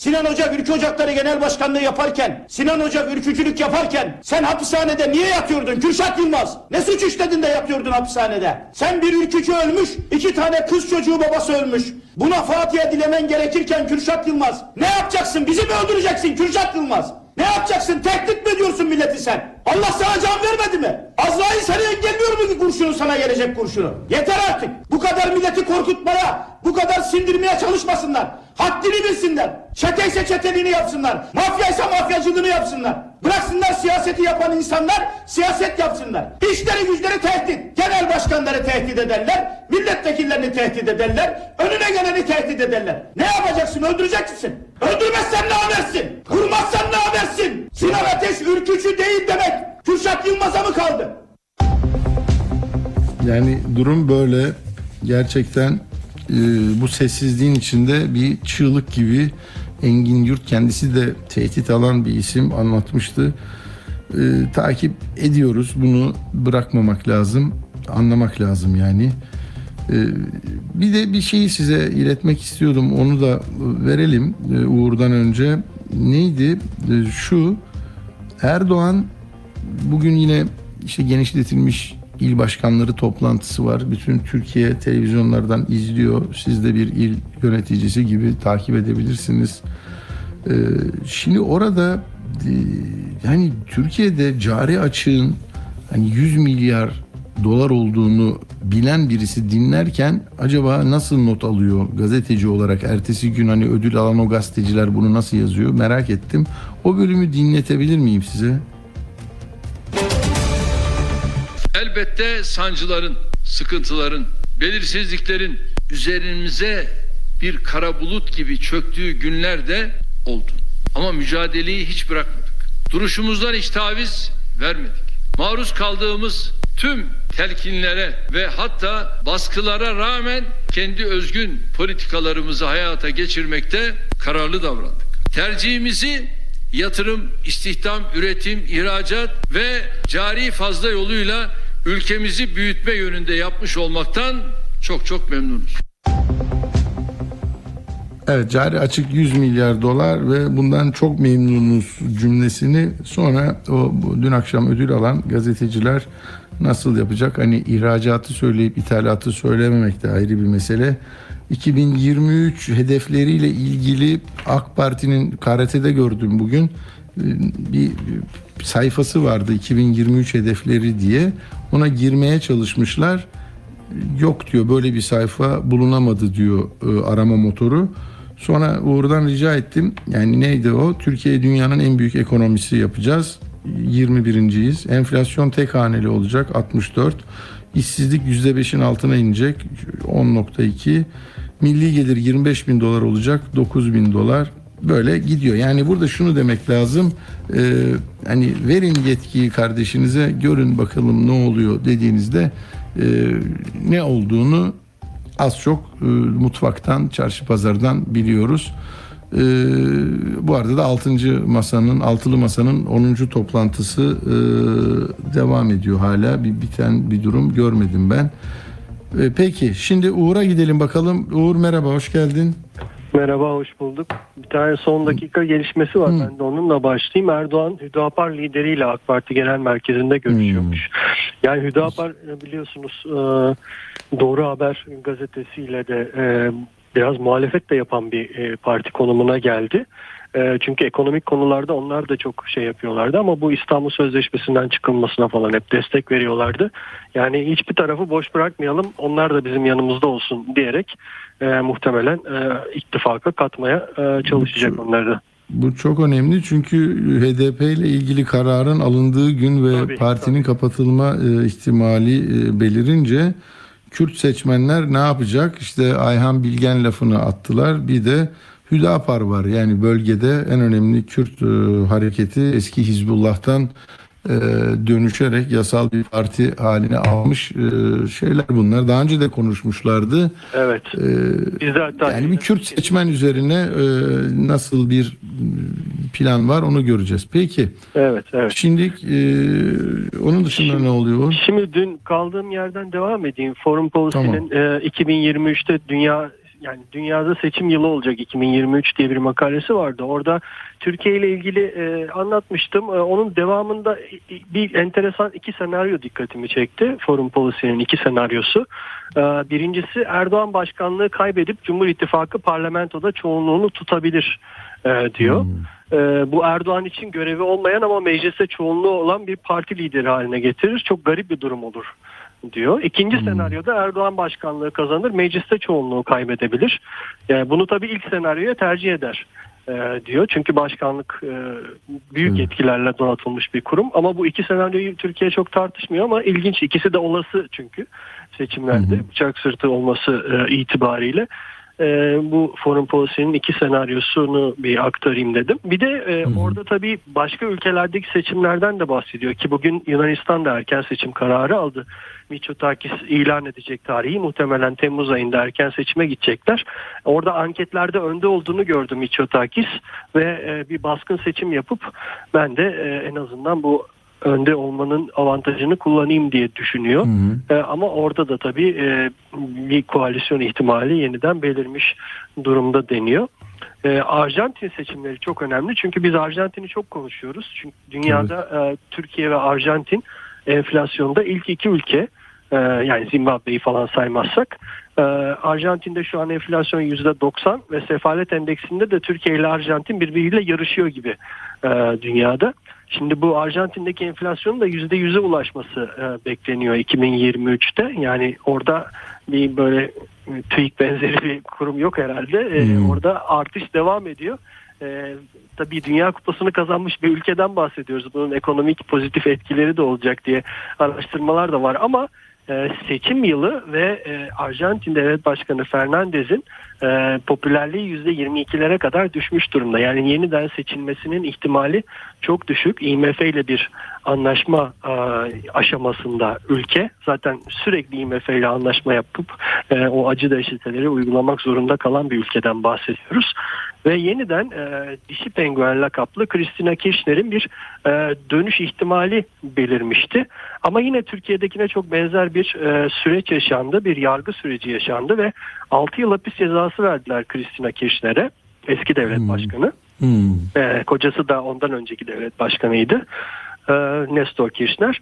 Sinan Hoca Ülke Ocakları Genel Başkanlığı yaparken, Sinan Hoca ülkücülük yaparken sen hapishanede niye yatıyordun Kürşat Yılmaz? Ne suç işledin de yatıyordun hapishanede? Sen bir ülkücü ölmüş, iki tane kız çocuğu babası ölmüş. Buna Fatiha dilemen gerekirken Kürşat Yılmaz. Ne yapacaksın? Bizi mi öldüreceksin Kürşat Yılmaz? Ne yapacaksın? Tehdit mi ediyorsun milleti sen? Allah sana can vermedi mi? Azrail seni engelliyor mu ki kurşunu sana gelecek kurşunu? Yeter artık. Bu kadar milleti korkutmaya, bu kadar sindirmeye çalışmasınlar. Haddini bilsinler. Çeteyse çeteliğini yapsınlar. Mafyaysa mafyacılığını yapsınlar. Bıraksınlar siyaseti yapan insanlar siyaset yapsınlar. İşleri güçleri tehdit. Genel başkanları tehdit ederler. Milletvekillerini tehdit ederler. Önüne geleni tehdit ederler. Ne yapacaksın? Öldürecek misin? Öldürmezsen ne habersin? Vurmazsan ne habersin? Sinan Ateş ürkücü değil demek. Kürşat Yılmaz'a mı kaldı? Yani durum böyle. Gerçekten e, bu sessizliğin içinde bir çığlık gibi Engin Yurt kendisi de tehdit alan bir isim anlatmıştı. E, takip ediyoruz. Bunu bırakmamak lazım. Anlamak lazım yani. E, bir de bir şeyi size iletmek istiyordum. Onu da verelim e, Uğur'dan önce. Neydi? E, şu Erdoğan bugün yine işte genişletilmiş il başkanları toplantısı var. Bütün Türkiye televizyonlardan izliyor. Siz de bir il yöneticisi gibi takip edebilirsiniz. Ee, şimdi orada e, yani Türkiye'de cari açığın hani 100 milyar dolar olduğunu bilen birisi dinlerken acaba nasıl not alıyor gazeteci olarak ertesi gün hani ödül alan o gazeteciler bunu nasıl yazıyor merak ettim. O bölümü dinletebilir miyim size? Elbette sancıların, sıkıntıların, belirsizliklerin üzerimize bir kara bulut gibi çöktüğü günler de oldu. Ama mücadeleyi hiç bırakmadık. Duruşumuzdan hiç taviz vermedik. Maruz kaldığımız tüm telkinlere ve hatta baskılara rağmen kendi özgün politikalarımızı hayata geçirmekte kararlı davrandık. Tercihimizi yatırım, istihdam, üretim, ihracat ve cari fazla yoluyla ülkemizi büyütme yönünde yapmış olmaktan çok çok memnunuz. Evet cari açık 100 milyar dolar ve bundan çok memnunuz cümlesini sonra o dün akşam ödül alan gazeteciler nasıl yapacak? Hani ihracatı söyleyip ithalatı söylememek de ayrı bir mesele. 2023 hedefleriyle ilgili AK Parti'nin karate'de gördüm bugün bir sayfası vardı 2023 hedefleri diye ona girmeye çalışmışlar yok diyor böyle bir sayfa bulunamadı diyor e, arama motoru. Sonra Uğur'dan rica ettim. Yani neydi o? Türkiye dünyanın en büyük ekonomisi yapacağız. 21.yiz. Enflasyon tek haneli olacak 64. İşsizlik %5'in altına inecek 10.2. Milli gelir 25 bin dolar olacak 9 bin dolar. Böyle gidiyor. Yani burada şunu demek lazım. Ee, hani verin yetkiyi kardeşinize görün bakalım ne oluyor dediğinizde e, ne olduğunu az çok e, mutfaktan, çarşı pazardan biliyoruz. E, bu arada da 6. masanın, altılı masanın 10. toplantısı e, devam ediyor hala. Bir biten bir durum görmedim ben. E, peki şimdi Uğur'a gidelim bakalım. Uğur merhaba, hoş geldin. Merhaba, hoş bulduk. Bir tane son dakika gelişmesi var. Ben de onunla başlayayım. Erdoğan Hüdapar lideriyle AK Parti Genel Merkezi'nde görüşüyormuş. Yani Hüdapar e, biliyorsunuz e, Doğru Haber gazetesiyle de e, biraz muhalefet de yapan bir parti konumuna geldi. Çünkü ekonomik konularda onlar da çok şey yapıyorlardı ama bu İstanbul Sözleşmesi'nden çıkılmasına falan hep destek veriyorlardı. Yani hiçbir tarafı boş bırakmayalım onlar da bizim yanımızda olsun diyerek e, muhtemelen e, ittifaka katmaya e, çalışacak Bu- onlar da. Bu çok önemli çünkü HDP ile ilgili kararın alındığı gün ve Tabii, partinin kapatılma e, ihtimali e, belirince Kürt seçmenler ne yapacak? İşte Ayhan Bilgen lafını attılar. Bir de Hüdapar var. Yani bölgede en önemli Kürt e, hareketi eski Hizbullah'tan e, dönüşerek yasal bir parti haline almış e, şeyler bunlar. Daha önce de konuşmuşlardı. Evet. E, Biz de hatta yani bir Kürt seçmen üzerine e, nasıl bir plan var onu göreceğiz. Peki. Evet, evet. Şimdi e, onun dışında ne oluyor? Şimdi dün kaldığım yerden devam edeyim. Foreign Policy'nin e, 2023'te dünya yani dünyada seçim yılı olacak 2023 diye bir makalesi vardı. Orada Türkiye ile ilgili e, anlatmıştım. E, onun devamında bir enteresan iki senaryo dikkatimi çekti. Foreign Policy'nin iki senaryosu. E, birincisi Erdoğan başkanlığı kaybedip Cumhur İttifakı parlamentoda çoğunluğunu tutabilir e, diyor. E, bu Erdoğan için görevi olmayan ama mecliste çoğunluğu olan bir parti lideri haline getirir. Çok garip bir durum olur diyor. İkinci senaryoda Erdoğan başkanlığı kazanır, mecliste çoğunluğu kaybedebilir. Yani bunu tabii ilk senaryoya tercih eder e, diyor. Çünkü başkanlık e, büyük yetkilerle donatılmış bir kurum. Ama bu iki senaryoyu Türkiye çok tartışmıyor ama ilginç. ikisi de olası çünkü seçimlerde bıçak sırtı olması e, itibariyle. E, bu Foreign Policy'nin iki senaryosunu bir aktarayım dedim. Bir de e, orada tabii başka ülkelerdeki seçimlerden de bahsediyor ki bugün Yunanistan da erken seçim kararı aldı. Mitsotakis ilan edecek tarihi muhtemelen Temmuz ayında erken seçime gidecekler. Orada anketlerde önde olduğunu gördüm Mitsotakis ve e, bir baskın seçim yapıp ben de e, en azından bu önde olmanın avantajını kullanayım diye düşünüyor. E, ama orada da tabii e, bir koalisyon ihtimali yeniden belirmiş durumda deniyor. E, Arjantin seçimleri çok önemli çünkü biz Arjantin'i çok konuşuyoruz. Çünkü dünyada e, Türkiye ve Arjantin enflasyonda ilk iki ülke e, yani Zimbabwe'yi falan saymazsak e, Arjantin'de şu an enflasyon %90 ve sefalet endeksinde de Türkiye ile Arjantin birbiriyle yarışıyor gibi e, dünyada. Şimdi bu Arjantin'deki enflasyonun da %100'e ulaşması e, bekleniyor 2023'te. Yani orada bir böyle e, TÜİK benzeri bir kurum yok herhalde. E, Orada artış devam ediyor. E, tabii Dünya Kupası'nı kazanmış bir ülkeden bahsediyoruz. Bunun ekonomik pozitif etkileri de olacak diye araştırmalar da var ama e, seçim yılı ve e, Arjantin Devlet Başkanı Fernandez'in e, popülerliği %22'lere kadar düşmüş durumda. Yani yeniden seçilmesinin ihtimali çok düşük. IMF ile bir anlaşma e, aşamasında ülke zaten sürekli IMF ile anlaşma yapıp e, o acı deşiteleri uygulamak zorunda kalan bir ülkeden bahsediyoruz. Ve yeniden e, dişi penguen lakaplı Christina Kirchner'in bir e, dönüş ihtimali belirmişti. Ama yine Türkiye'dekine çok benzer bir e, süreç yaşandı, bir yargı süreci yaşandı ve 6 yıl hapis cezası verdiler Christina Kirchner'e, eski devlet başkanı. Hmm. E, kocası da ondan önceki devlet başkanıydı. E, Nestor Kirchner.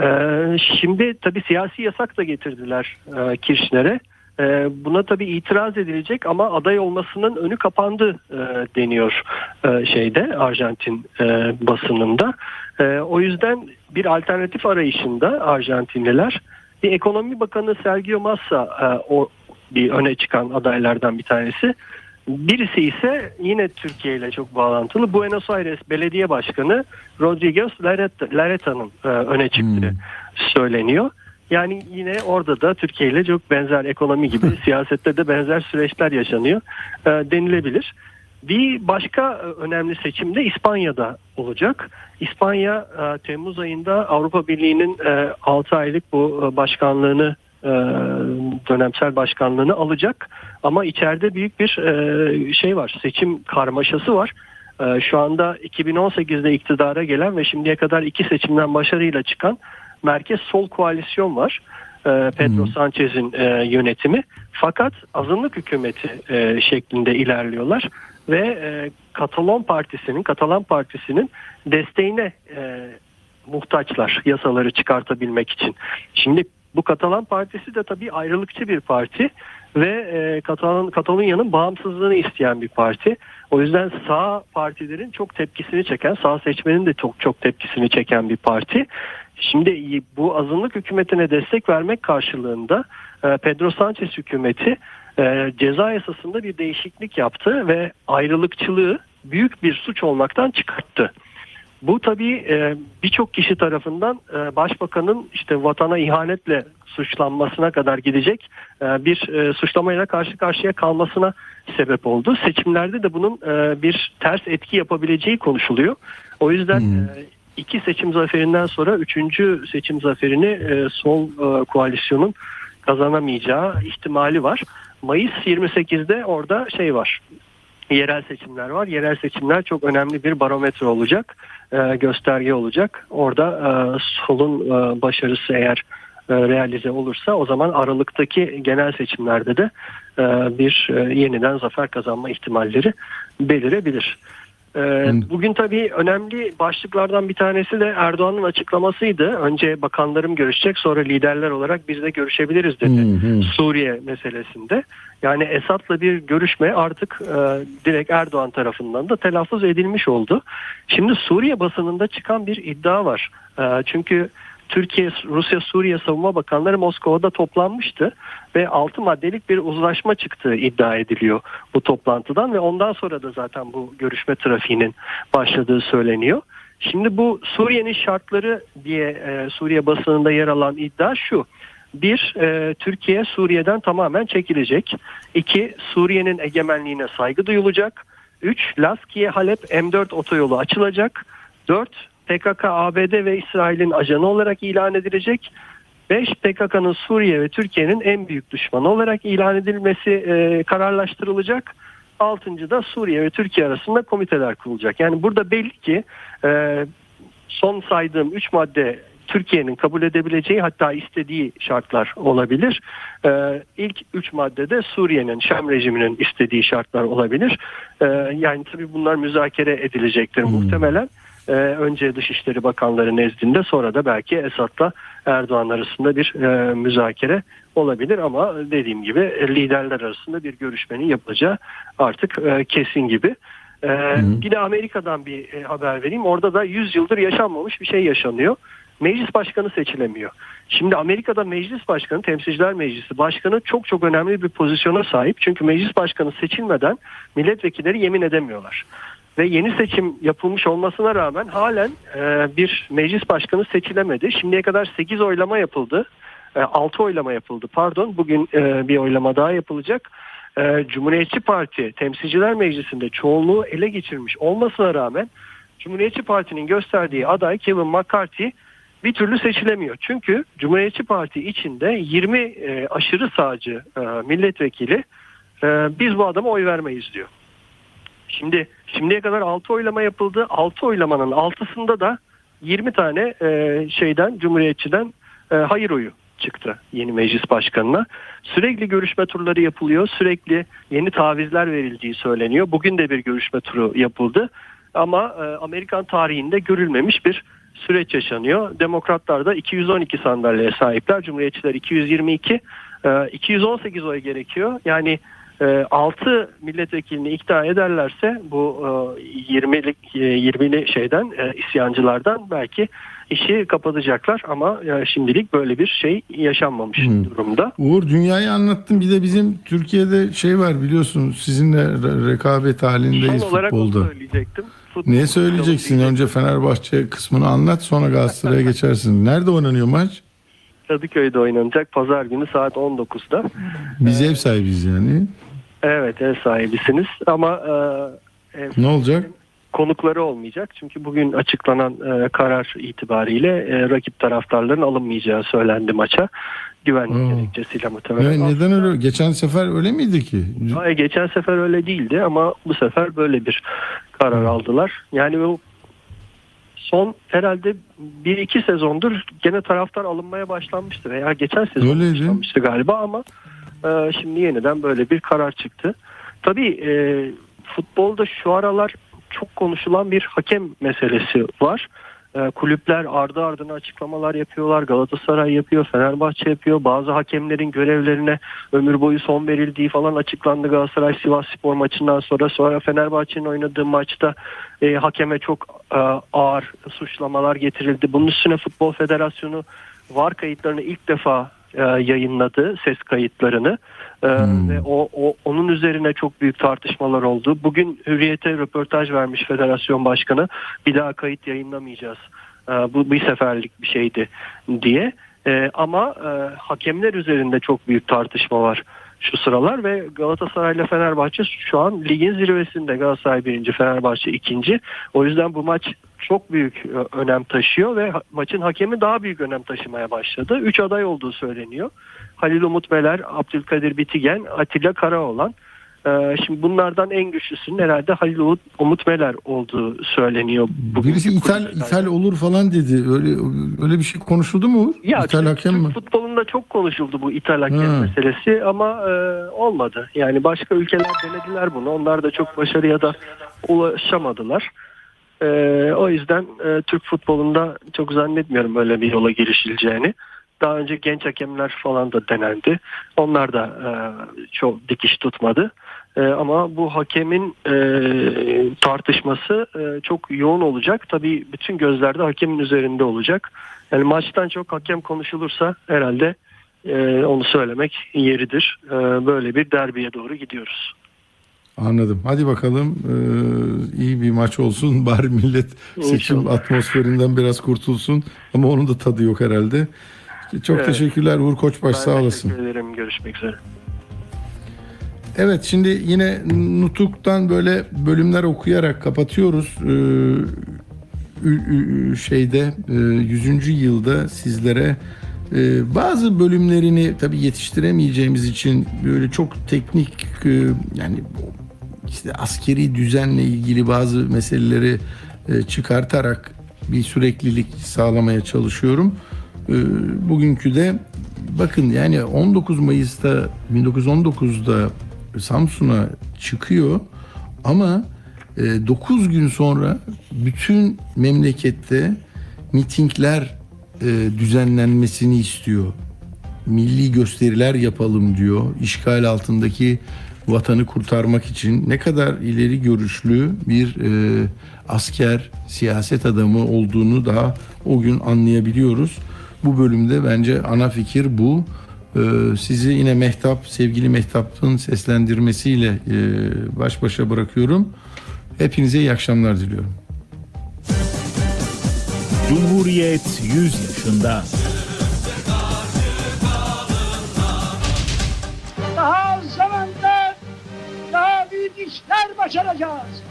E, şimdi tabii siyasi yasak da getirdiler e, Kirchner'e. E, buna tabii itiraz edilecek ama aday olmasının önü kapandı e, deniyor e, şeyde Arjantin e, basınında. E, o yüzden bir alternatif arayışında Arjantinliler bir ekonomi bakanı Sergio Massa e, o bir öne çıkan adaylardan bir tanesi. Birisi ise yine Türkiye ile çok bağlantılı. Buenos Aires Belediye Başkanı Rodriguez Larreta- Larreta'nın e, öne çıktığı söyleniyor. Yani yine orada da Türkiye ile çok benzer ekonomi gibi *laughs* siyasette de benzer süreçler yaşanıyor e, denilebilir. Bir başka e, önemli seçim de İspanya'da olacak. İspanya Temmuz ayında Avrupa Birliği'nin e, 6 aylık bu başkanlığını e, dönemsel başkanlığını alacak. Ama içeride büyük bir e, şey var, seçim karmaşası var. E, şu anda 2018'de iktidara gelen ve şimdiye kadar iki seçimden başarıyla çıkan merkez sol koalisyon var. Pedro Sanchez'in e, yönetimi. Fakat azınlık hükümeti e, şeklinde ilerliyorlar ve e, Katalon Partisi'nin, Katalan Partisi'nin desteğine e, muhtaçlar yasaları çıkartabilmek için. Şimdi bu Katalan Partisi de tabii ayrılıkçı bir parti ve e, Katalan Katalonya'nın bağımsızlığını isteyen bir parti. O yüzden sağ partilerin çok tepkisini çeken, sağ seçmenin de çok çok tepkisini çeken bir parti. Şimdi bu azınlık hükümetine destek vermek karşılığında e, Pedro Sanchez hükümeti e, ceza yasasında bir değişiklik yaptı ve ayrılıkçılığı büyük bir suç olmaktan çıkarttı. Bu tabii e, birçok kişi tarafından e, başbakanın işte vatana ihanetle suçlanmasına kadar gidecek e, bir e, suçlamayla karşı karşıya kalmasına sebep oldu. Seçimlerde de bunun e, bir ters etki yapabileceği konuşuluyor. O yüzden e, iki seçim zaferinden sonra üçüncü seçim zaferini e, sol e, koalisyonun kazanamayacağı ihtimali var. Mayıs 28'de orada şey var yerel seçimler var. Yerel seçimler çok önemli bir barometre olacak, e, gösterge olacak. Orada e, solun e, başarısı eğer realize olursa o zaman Aralık'taki genel seçimlerde de bir yeniden zafer kazanma ihtimalleri belirebilir. Ee, Bugün tabii önemli başlıklardan bir tanesi de Erdoğan'ın açıklamasıydı. Önce bakanlarım görüşecek sonra liderler olarak biz de görüşebiliriz dedi Suriye meselesinde. Yani Esad'la bir görüşme artık e, direkt Erdoğan tarafından da telaffuz edilmiş oldu. Şimdi Suriye basınında çıkan bir iddia var. E, çünkü Türkiye, Rusya, Suriye savunma bakanları Moskova'da toplanmıştı ve 6 maddelik bir uzlaşma çıktığı iddia ediliyor bu toplantıdan ve ondan sonra da zaten bu görüşme trafiğinin başladığı söyleniyor. Şimdi bu Suriye'nin şartları diye e, Suriye basınında yer alan iddia şu. Bir, e, Türkiye Suriye'den tamamen çekilecek. İki, Suriye'nin egemenliğine saygı duyulacak. Üç, Laskiye Halep M4 otoyolu açılacak. Dört, PKK, ABD ve İsrail'in ajanı olarak ilan edilecek. 5 PKK'nın Suriye ve Türkiye'nin en büyük düşmanı olarak ilan edilmesi e, kararlaştırılacak. Altıncı da Suriye ve Türkiye arasında komiteler kurulacak. Yani burada belli ki e, son saydığım 3 madde Türkiye'nin kabul edebileceği hatta istediği şartlar olabilir. Ee, ilk üç maddede Suriye'nin, Şam rejiminin istediği şartlar olabilir. Ee, yani tabii bunlar müzakere edilecektir muhtemelen. Ee, önce Dışişleri Bakanları nezdinde sonra da belki Esad'la Erdoğan arasında bir e, müzakere olabilir ama dediğim gibi e, liderler arasında bir görüşmenin yapılacağı artık e, kesin gibi. Ee, bir de Amerika'dan bir e, haber vereyim. Orada da 100 yıldır yaşanmamış bir şey yaşanıyor. Meclis başkanı seçilemiyor. Şimdi Amerika'da meclis başkanı, temsilciler meclisi başkanı çok çok önemli bir pozisyona sahip. Çünkü meclis başkanı seçilmeden milletvekilleri yemin edemiyorlar. Ve yeni seçim yapılmış olmasına rağmen halen e, bir meclis başkanı seçilemedi. Şimdiye kadar 8 oylama yapıldı. E, 6 oylama yapıldı pardon. Bugün e, bir oylama daha yapılacak. E, Cumhuriyetçi Parti temsilciler meclisinde çoğunluğu ele geçirmiş olmasına rağmen Cumhuriyetçi Parti'nin gösterdiği aday Kevin McCarthy bir türlü seçilemiyor. Çünkü Cumhuriyetçi Parti içinde 20 e, aşırı sağcı e, milletvekili e, biz bu adama oy vermeyiz diyor. Şimdi şimdiye kadar 6 oylama yapıldı. 6 oylamanın 6'sında da 20 tane e, şeyden Cumhuriyetçiden e, hayır oyu çıktı yeni meclis başkanına. Sürekli görüşme turları yapılıyor. Sürekli yeni tavizler verildiği söyleniyor. Bugün de bir görüşme turu yapıldı. Ama e, Amerikan tarihinde görülmemiş bir süreç yaşanıyor. Demokratlar da 212 sandalyeye sahipler. Cumhuriyetçiler 222. E, 218 oy gerekiyor. Yani 6 milletvekilini ikna ederlerse bu e, 20'lik e, 20'li şeyden e, isyancılardan belki işi kapatacaklar ama e, şimdilik böyle bir şey yaşanmamış durumda. Uğur dünyayı anlattın bir de bizim Türkiye'de şey var biliyorsun sizinle re- rekabet halindeyiz Son olarak futbolda. söyleyecektim. Futbol Ne söyleyeceksin? Önce Fenerbahçe kısmını anlat sonra Galatasaray'a geçersin. Nerede oynanıyor maç? Kadıköy'de oynanacak pazar günü saat 19'da. Biz ev sahibiyiz yani. Evet ev sahibisiniz ama e, ev Ne olacak? konukları olmayacak. Çünkü bugün açıklanan e, karar itibariyle e, rakip taraftarların alınmayacağı söylendi maça. Güvenlik Hmm. gerekçesiyle muhtemelen. Ne, neden öyle? Geçen sefer öyle miydi ki? Hayır, geçen sefer öyle değildi ama bu sefer böyle bir karar aldılar. Yani o son herhalde bir iki sezondur gene taraftar alınmaya başlanmıştı veya geçen sezon Öyleydi. başlanmıştı galiba ama e, şimdi yeniden böyle bir karar çıktı. Tabii e, futbolda şu aralar çok konuşulan bir hakem meselesi var. E, kulüpler ardı ardına açıklamalar yapıyorlar. Galatasaray yapıyor, Fenerbahçe yapıyor. Bazı hakemlerin görevlerine ömür boyu son verildiği falan açıklandı Galatasaray Sivas Spor maçından sonra. Sonra Fenerbahçe'nin oynadığı maçta e, hakeme çok e, ağır suçlamalar getirildi. Bunun üstüne Futbol Federasyonu VAR kayıtlarını ilk defa e, yayınladı ses kayıtlarını E, ve o, o onun üzerine çok büyük tartışmalar oldu. Bugün Hürriyet'e röportaj vermiş federasyon başkanı bir daha kayıt yayınlamayacağız. E, bu bir seferlik bir şeydi diye. E, ama e, hakemler üzerinde çok büyük tartışma var şu sıralar ve Galatasaray ile Fenerbahçe şu an ligin zirvesinde. Galatasaray birinci, Fenerbahçe ikinci. O yüzden bu maç çok büyük e, önem taşıyor ve maçın hakemi daha büyük önem taşımaya başladı. Üç aday olduğu söyleniyor. Halil Umut Meler, Abdülkadir Bitigen, Atilla Karaoğlan. E, Şimdi bunlardan en güçlüsünün herhalde Halil Umut, Meler olduğu söyleniyor. bugünkü Birisi ithal, ithal olur falan dedi. Öyle öyle bir şey konuşuldu mu? Ya İthal Türk, hakem mi? futbolunda çok konuşuldu bu ithal hakem Ha. meselesi ama e, olmadı. Yani başka ülkeler denediler bunu. Onlar da çok başarıya da ulaşamadılar. E, o yüzden e, Türk futbolunda çok zannetmiyorum böyle bir yola girişileceğini. Daha önce genç hakemler falan da denendi. Onlar da e, çok dikiş tutmadı. E, ama bu hakemin e, tartışması e, çok yoğun olacak. Tabii bütün gözlerde hakemin üzerinde olacak. Yani maçtan çok hakem konuşulursa herhalde e, onu söylemek yeridir. E, böyle bir derbiye doğru gidiyoruz. Anladım. Hadi bakalım ee, iyi bir maç olsun. *laughs* Bari millet seçim İnşallah. atmosferinden biraz kurtulsun. Ama onun da tadı yok herhalde. Çok Evet. teşekkürler Uğur Koçbaş Ben sağ olasın. teşekkür ederim. Görüşmek üzere. Evet şimdi yine Nutuk'tan böyle bölümler okuyarak kapatıyoruz. Ee, şeyde e, 100. yılda sizlere e, bazı bölümlerini tabii yetiştiremeyeceğimiz için böyle çok teknik e, yani işte askeri düzenle ilgili bazı meseleleri e, çıkartarak bir süreklilik sağlamaya çalışıyorum. E, Bugünkü de bakın yani 19 Mayıs'ta 1919'da Samsun'a çıkıyor ama 9 gün sonra bütün memlekette mitingler e, düzenlenmesini istiyor. Milli gösteriler yapalım diyor. İşgal altındaki vatanı kurtarmak için ne kadar ileri görüşlü bir e, asker, siyaset adamı olduğunu daha o gün anlayabiliyoruz. Bu bölümde bence ana fikir bu. Ee, sizi yine Mehtap, sevgili Mehtap'ın seslendirmesiyle e, baş başa bırakıyorum. Hepinize iyi akşamlar diliyorum. Cumhuriyet 100 yaşında. daha az zamanda daha büyük işler başaracağız.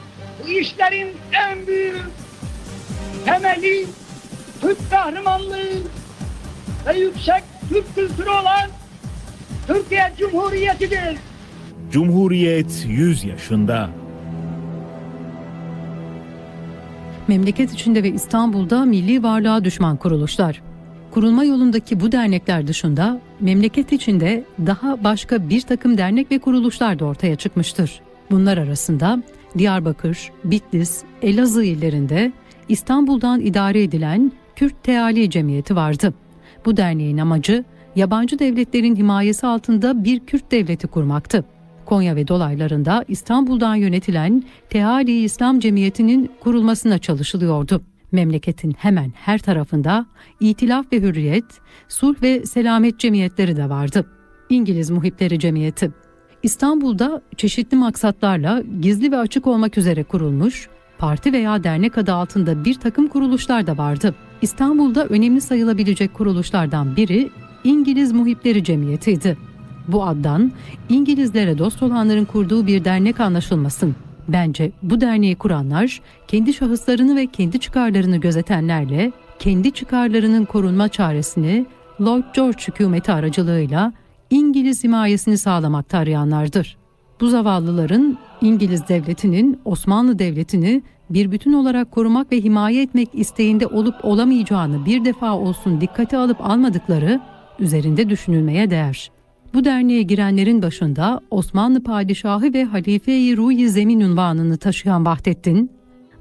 Bu işlerin en büyük temeli Türk kahramanlığı ve yüksek Türk kültürü olan Türkiye Cumhuriyeti'dir. Cumhuriyet 100 yaşında. Memleket içinde ve İstanbul'da milli varlığa düşman kuruluşlar. Kurulma yolundaki bu dernekler dışında memleket içinde daha başka bir takım dernek ve kuruluşlar da ortaya çıkmıştır. Bunlar arasında Diyarbakır, Bitlis, Elazığ illerinde İstanbul'dan idare edilen Kürt Teali Cemiyeti vardı. Bu derneğin amacı yabancı devletlerin himayesi altında bir Kürt devleti kurmaktı. Konya ve dolaylarında İstanbul'dan yönetilen Teali İslam Cemiyeti'nin kurulmasına çalışılıyordu. Memleketin hemen her tarafında İtilaf ve Hürriyet, Sulh ve Selamet cemiyetleri de vardı. İngiliz Muhipleri Cemiyeti. İstanbul'da çeşitli maksatlarla gizli ve açık olmak üzere kurulmuş, parti veya dernek adı altında bir takım kuruluşlar da vardı. İstanbul'da önemli sayılabilecek kuruluşlardan biri İngiliz Muhipleri Cemiyeti'ydi. Bu addan İngilizlere dost olanların kurduğu bir dernek anlaşılmasın. Bence bu derneği kuranlar kendi şahıslarını ve kendi çıkarlarını gözetenlerle kendi çıkarlarının korunma çaresini Lloyd George hükümeti aracılığıyla İngiliz himayesini sağlamakta arayanlardır. Bu zavallıların İngiliz devletinin Osmanlı devletini bir bütün olarak korumak ve himaye etmek isteğinde olup olamayacağını bir defa olsun dikkate alıp almadıkları üzerinde düşünülmeye değer. Bu derneğe girenlerin başında Osmanlı Padişahı ve Halife-i Ruhi Zemin unvanını taşıyan Vahdettin,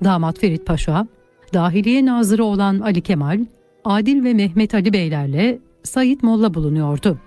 damat Ferit Paşa, Dahiliye Nazırı olan Ali Kemal, Adil ve Mehmet Ali Beylerle Said Molla bulunuyordu.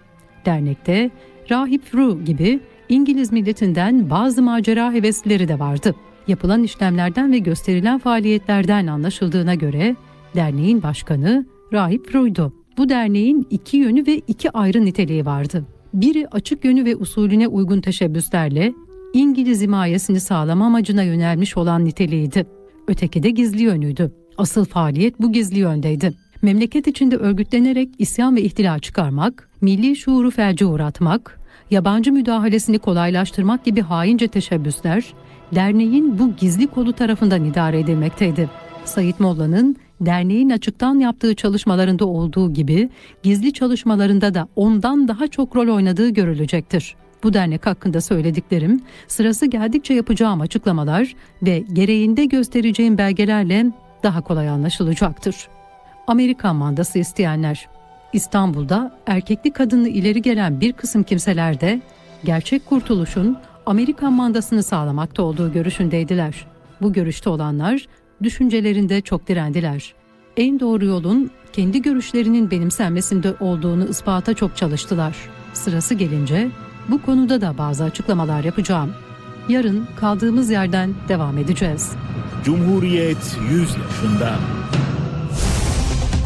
Dernekte Rahip Ru gibi İngiliz milletinden bazı macera heveslileri de vardı. Yapılan işlemlerden ve gösterilen faaliyetlerden anlaşıldığına göre derneğin başkanı Rahip Ru'ydu. Bu derneğin iki yönü ve iki ayrı niteliği vardı. Biri açık yönü ve usulüne uygun teşebbüslerle İngiliz himayesini sağlama amacına yönelmiş olan niteliğiydi. Öteki de gizli yönüydü. Asıl faaliyet bu gizli yöndeydi. Memleket içinde örgütlenerek isyan ve ihtilal çıkarmak, milli şuuru felce uğratmak, yabancı müdahalesini kolaylaştırmak gibi haince teşebbüsler derneğin bu gizli kolu tarafından idare edilmekteydi. Sayit Molla'nın derneğin açıktan yaptığı çalışmalarında olduğu gibi gizli çalışmalarında da ondan daha çok rol oynadığı görülecektir. Bu dernek hakkında söylediklerim sırası geldikçe yapacağım açıklamalar ve gereğinde göstereceğim belgelerle daha kolay anlaşılacaktır. Amerikan mandası isteyenler İstanbul'da erkekli kadınlı ileri gelen bir kısım kimseler de gerçek kurtuluşun Amerikan mandasını sağlamakta olduğu görüşündeydiler. Bu görüşte olanlar düşüncelerinde çok direndiler. En doğru yolun kendi görüşlerinin benimsenmesinde olduğunu ispata çok çalıştılar. Sırası gelince bu konuda da bazı açıklamalar yapacağım. Yarın kaldığımız yerden devam edeceğiz. Cumhuriyet 100 yaşında.